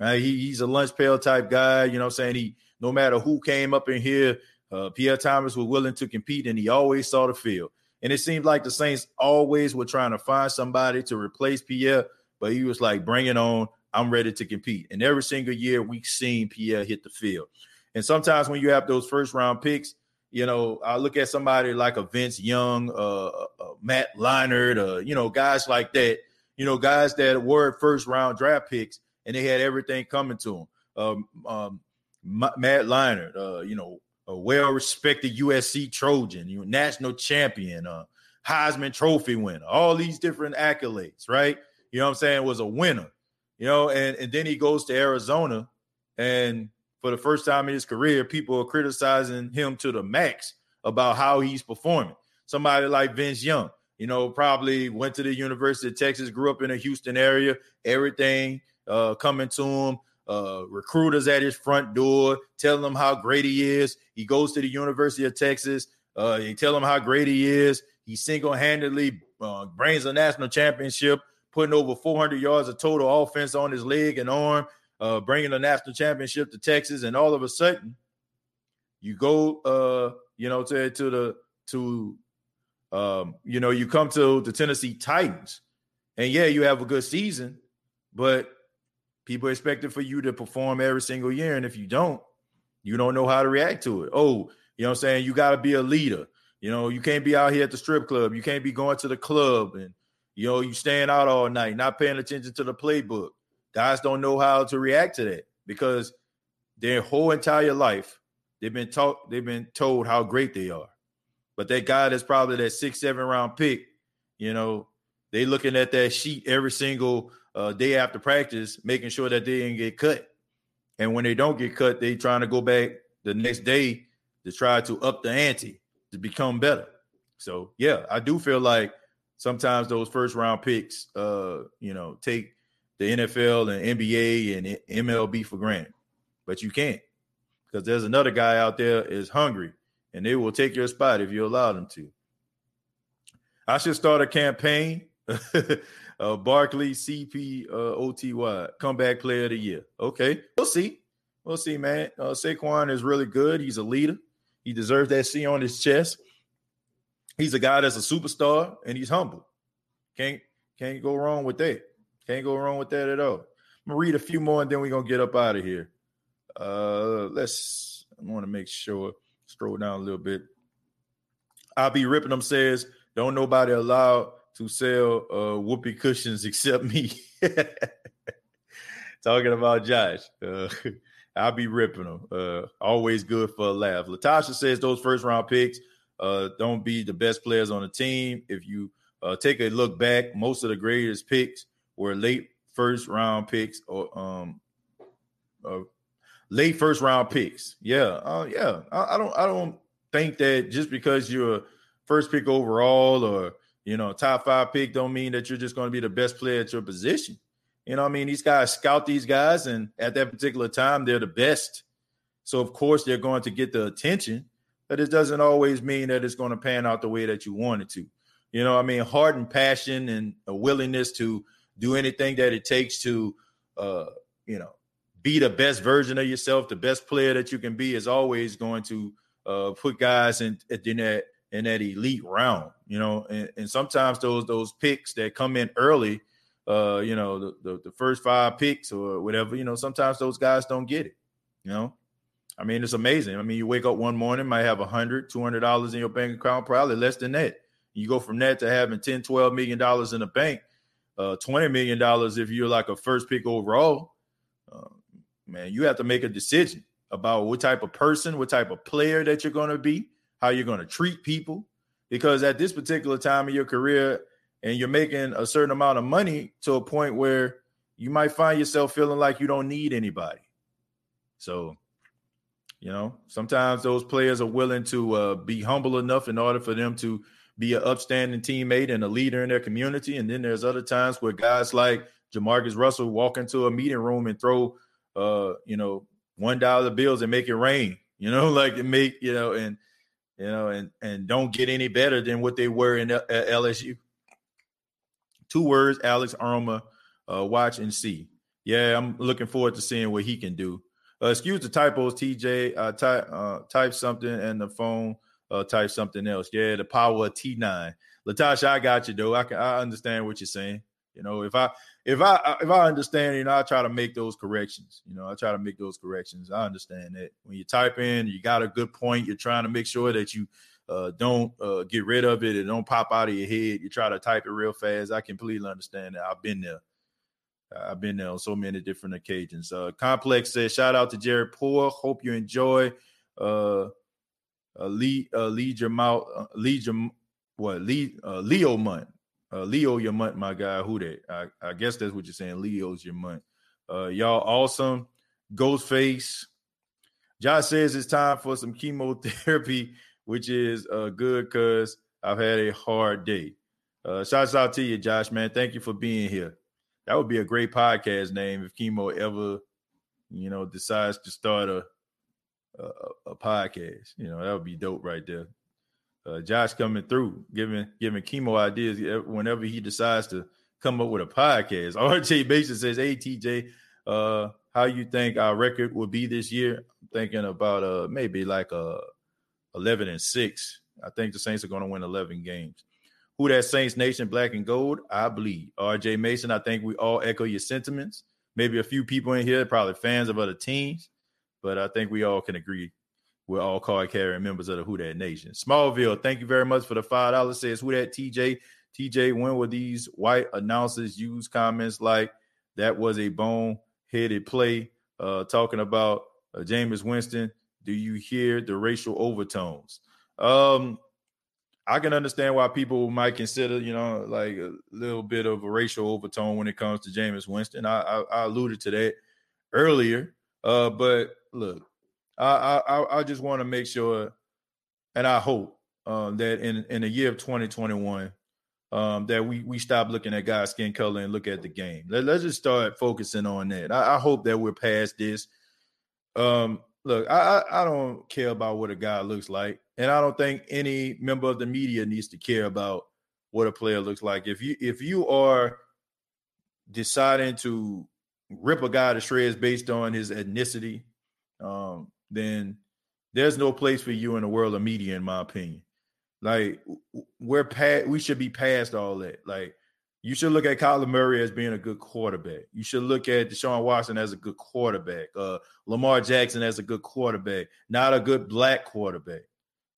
Right? He, he's a lunch pail type guy. You know what I'm saying? He no matter who came up in here, uh, Pierre Thomas was willing to compete and he always saw the field. And it seemed like the Saints always were trying to find somebody to replace Pierre, but he was like, bring it on. I'm ready to compete. And every single year we've seen Pierre hit the field. And sometimes when you have those first round picks, you know, I look at somebody like a Vince Young, uh, uh, uh Matt Leinart, uh, you know, guys like that, you know, guys that were first round draft picks and they had everything coming to them. Um, um, Matt Leinart, uh, you know, a well-respected USC Trojan, you know, national champion, uh, Heisman Trophy winner, all these different accolades, right? You know what I'm saying? Was a winner, you know, and, and then he goes to Arizona, and for the first time in his career, people are criticizing him to the max about how he's performing. Somebody like Vince Young, you know, probably went to the University of Texas, grew up in the Houston area, everything uh, coming to him, uh, recruiters at his front door, telling him how great he is. He goes to the University of Texas. Uh, they tell him how great he is. He single handedly uh, brings a national championship, putting over 400 yards of total offense on his leg and arm, uh, bringing the national championship to Texas. And all of a sudden, you go, uh, you know, to to the to, um, you know, you come to the Tennessee Titans, and yeah, you have a good season, but People expect it for you to perform every single year. And if you don't, you don't know how to react to it. Oh, you know what I'm saying? You got to be a leader. You know, you can't be out here at the strip club. You can't be going to the club and, you know, you staying out all night, not paying attention to the playbook. Guys don't know how to react to that because their whole entire life, they've been taught, they've been told how great they are. But that guy that's probably that six, seven round pick, you know, they looking at that sheet every single uh, day after practice, making sure that they didn't get cut. And when they don't get cut, they trying to go back the next day to try to up the ante to become better. So yeah, I do feel like sometimes those first round picks, uh, you know, take the NFL and NBA and MLB for granted, but you can't because there's another guy out there is hungry and they will take your spot if you allow them to. I should start a campaign uh, Barkley CP uh, OTY comeback player of the year. Okay, we'll see. We'll see, man. Uh, Saquon is really good. He's a leader. He deserves that C on his chest. He's a guy that's a superstar and he's humble. Can't can't go wrong with that. Can't go wrong with that at all. I'm gonna read a few more and then we're gonna get up out of here. Uh, let's. I want to make sure. Scroll down a little bit. I'll be ripping them. Says don't nobody allowed to sell uh whoopee cushions except me. Talking about Josh. Uh, I'll be ripping them. Uh, always good for a laugh. Latasha says those first round picks uh, don't be the best players on the team. If you uh, take a look back, most of the greatest picks were late first round picks or um, uh, late first round picks. Yeah, uh, yeah. I, I, don't. I don't think that just because you're a first pick overall or you know top five pick don't mean that you're just going to be the best player at your position. You know, I mean, these guys scout these guys, and at that particular time, they're the best. So of course they're going to get the attention, but it doesn't always mean that it's going to pan out the way that you want it to. You know, I mean, heart and passion and a willingness to do anything that it takes to, uh, you know, be the best version of yourself, the best player that you can be, is always going to uh, put guys in, in that in that elite round. You know, and, and sometimes those those picks that come in early, uh, you know, the, the, the first five picks or whatever, you know, sometimes those guys don't get it. You know, I mean, it's amazing. I mean, you wake up one morning, might have a hundred, two hundred dollars in your bank account, probably less than that. You go from that to having 10, 12 million dollars in the bank, uh, 20 million dollars if you're like a first pick overall. Uh, man, you have to make a decision about what type of person, what type of player that you're going to be, how you're going to treat people. Because at this particular time of your career, and you're making a certain amount of money to a point where you might find yourself feeling like you don't need anybody. So, you know, sometimes those players are willing to uh, be humble enough in order for them to be an upstanding teammate and a leader in their community. And then there's other times where guys like JaMarcus Russell walk into a meeting room and throw, uh, you know, one dollar bills and make it rain. You know, like it make you know, and you know, and and don't get any better than what they were in L- LSU. Two words, Alex Aroma, uh, watch and see. Yeah, I'm looking forward to seeing what he can do. Uh, excuse the typos, TJ. Uh, type uh, type something and the phone uh, type something else. Yeah, the power of T9. Latasha, I got you though. I can I understand what you're saying. You know, if I if I if I understand, you know, I try to make those corrections. You know, I try to make those corrections. I understand that when you type in, you got a good point. You're trying to make sure that you uh, don't uh, get rid of it and don't pop out of your head. You try to type it real fast. I completely understand that. I've been there. I've been there on so many different occasions. Uh, Complex says, shout out to Jared Poor. Hope you enjoy. Uh, uh, lead, uh, lead your mouth, uh, lead your what? Lead uh, Leo month. Uh, Leo your month, my guy. Who that? I, I guess that's what you're saying. Leo's your month. Uh, y'all awesome. Ghostface. Josh says it's time for some chemotherapy, which is uh good because I've had a hard day. Uh, shouts out to you, Josh, man. Thank you for being here. That would be a great podcast name if Chemo ever, you know, decides to start a a, a podcast. You know, that would be dope right there. Uh, Josh coming through, giving giving chemo ideas whenever he decides to come up with a podcast. RJ Mason says, "Hey TJ, uh, how you think our record will be this year? I'm thinking about uh maybe like a uh, eleven and six. I think the Saints are going to win eleven games. Who that Saints Nation black and gold? I believe RJ Mason. I think we all echo your sentiments. Maybe a few people in here probably fans of other teams but I think we all can agree we're all card carrying members of the Who That Nation. Smallville, thank you very much for the five dollars. Says Who That TJ. TJ, when will these white announcers use comments like that was a bone headed play? Uh, talking about uh, Jameis Winston. Do you hear the racial overtones? Um, I can understand why people might consider, you know, like a little bit of a racial overtone when it comes to Jameis Winston. I, I, I alluded to that earlier. Uh, but look, I I, I just want to make sure, and I hope um, that in in the year of 2021, um, that we we stop looking at guys' skin color and look at the game. Let, us just start focusing on that. I, I, hope that we're past this. Um, look, I, I don't care about what a guy looks like, and I don't think any member of the media needs to care about what a player looks like. If you if you are deciding to rip a guy to shreds based on his ethnicity, um, then there's no place for you in the world of media, in my opinion. Like we're past, we should be past all that. Like you should look at Kyler Murray as being a good quarterback. You should look at Deshaun Watson as a good quarterback. Uh, Lamar Jackson as a good quarterback, not a good black quarterback.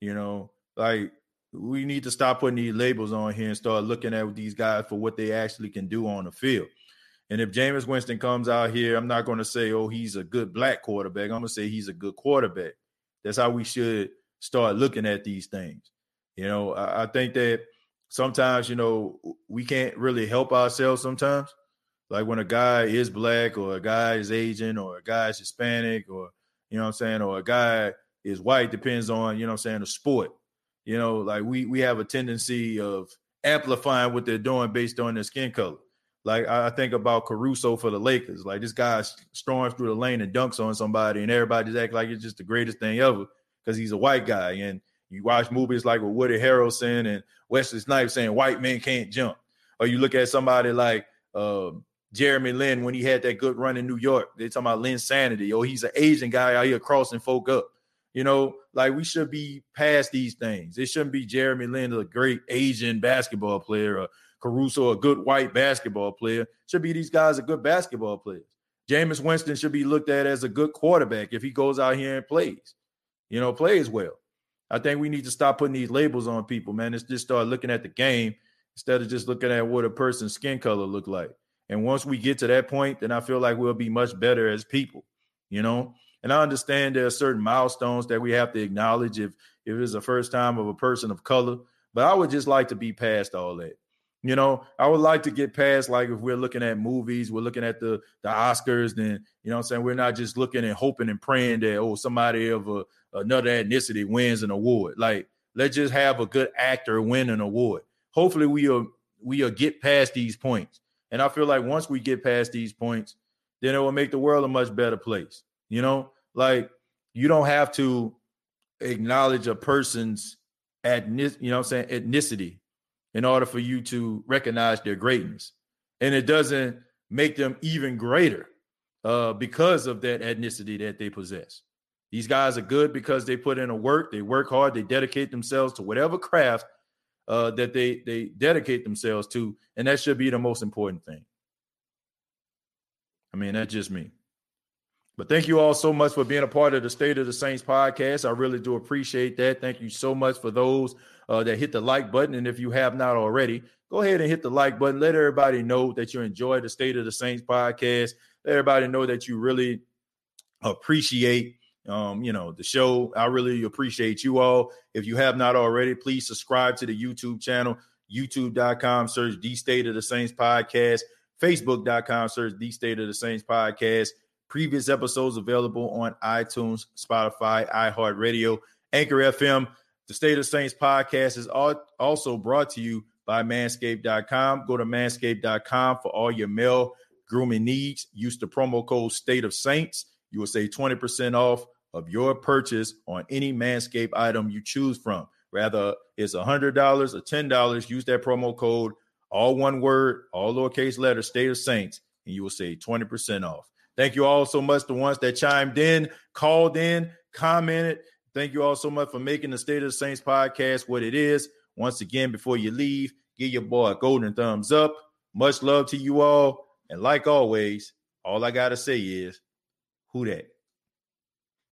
You know, like we need to stop putting these labels on here and start looking at these guys for what they actually can do on the field. And if Jameis Winston comes out here, I'm not going to say, oh, he's a good black quarterback. I'm going to say he's a good quarterback. That's how we should start looking at these things. You know, I, I think that sometimes, you know, we can't really help ourselves sometimes. Like when a guy is black or a guy is Asian or a guy is Hispanic or, you know I'm saying, or a guy is white, depends on, you know I'm saying, the sport. You know, like we we have a tendency of amplifying what they're doing based on their skin color. Like I think about Caruso for the Lakers. Like this guy storms through the lane and dunks on somebody, and everybody just act like it's just the greatest thing ever because he's a white guy. And you watch movies like with Woody Harrelson and Wesley Snipes saying white men can't jump, or you look at somebody like uh, Jeremy Lin when he had that good run in New York. They talking about Linsanity. Oh, he's an Asian guy out here crossing folk up. You know, like we should be past these things. It shouldn't be Jeremy Lin, a great Asian basketball player, or Caruso, a good white basketball player. Should be these guys are good basketball players. Jameis Winston should be looked at as a good quarterback if he goes out here and plays, you know, plays well. I think we need to stop putting these labels on people, man. Let's just start looking at the game instead of just looking at what a person's skin color look like. And once we get to that point, then I feel like we'll be much better as people, you know. And I understand there are certain milestones that we have to acknowledge if if it's the first time of a person of color. But I would just like to be past all that. You know, I would like to get past like if we're looking at movies, we're looking at the the Oscars, then you know I'm saying we're not just looking and hoping and praying that oh somebody of a, another ethnicity wins an award. Like let's just have a good actor win an award. Hopefully we'll we'll get past these points. And I feel like once we get past these points, then it will make the world a much better place. You know, like you don't have to acknowledge a person's ethnic, you know I'm saying, ethnicity in order for you to recognize their greatness. And it doesn't make them even greater uh, because of that ethnicity that they possess. These guys are good because they put in a work, they work hard, they dedicate themselves to whatever craft uh, that they they dedicate themselves to, and that should be the most important thing. I mean, that's just me. But thank you all so much for being a part of the State of the Saints podcast. I really do appreciate that. Thank you so much for those uh, that hit the like button. And if you have not already, go ahead and hit the like button. Let everybody know that you enjoy the State of the Saints podcast. Let everybody know that you really appreciate um, you know, the show. I really appreciate you all. If you have not already, please subscribe to the YouTube channel, youtube.com, search the State of the Saints podcast, facebook.com, search the State of the Saints podcast. Previous episodes available on iTunes, Spotify, iHeartRadio, Anchor FM. The State of Saints podcast is also brought to you by manscaped.com. Go to manscaped.com for all your male grooming needs. Use the promo code State of Saints. You will save 20% off of your purchase on any Manscaped item you choose from. Rather, it's $100 or $10. Use that promo code, all one word, all lowercase letters, State of Saints, and you will save 20% off. Thank you all so much, the ones that chimed in, called in, commented. Thank you all so much for making the State of the Saints podcast what it is. Once again, before you leave, give your boy a golden thumbs up. Much love to you all. And like always, all I got to say is, who that?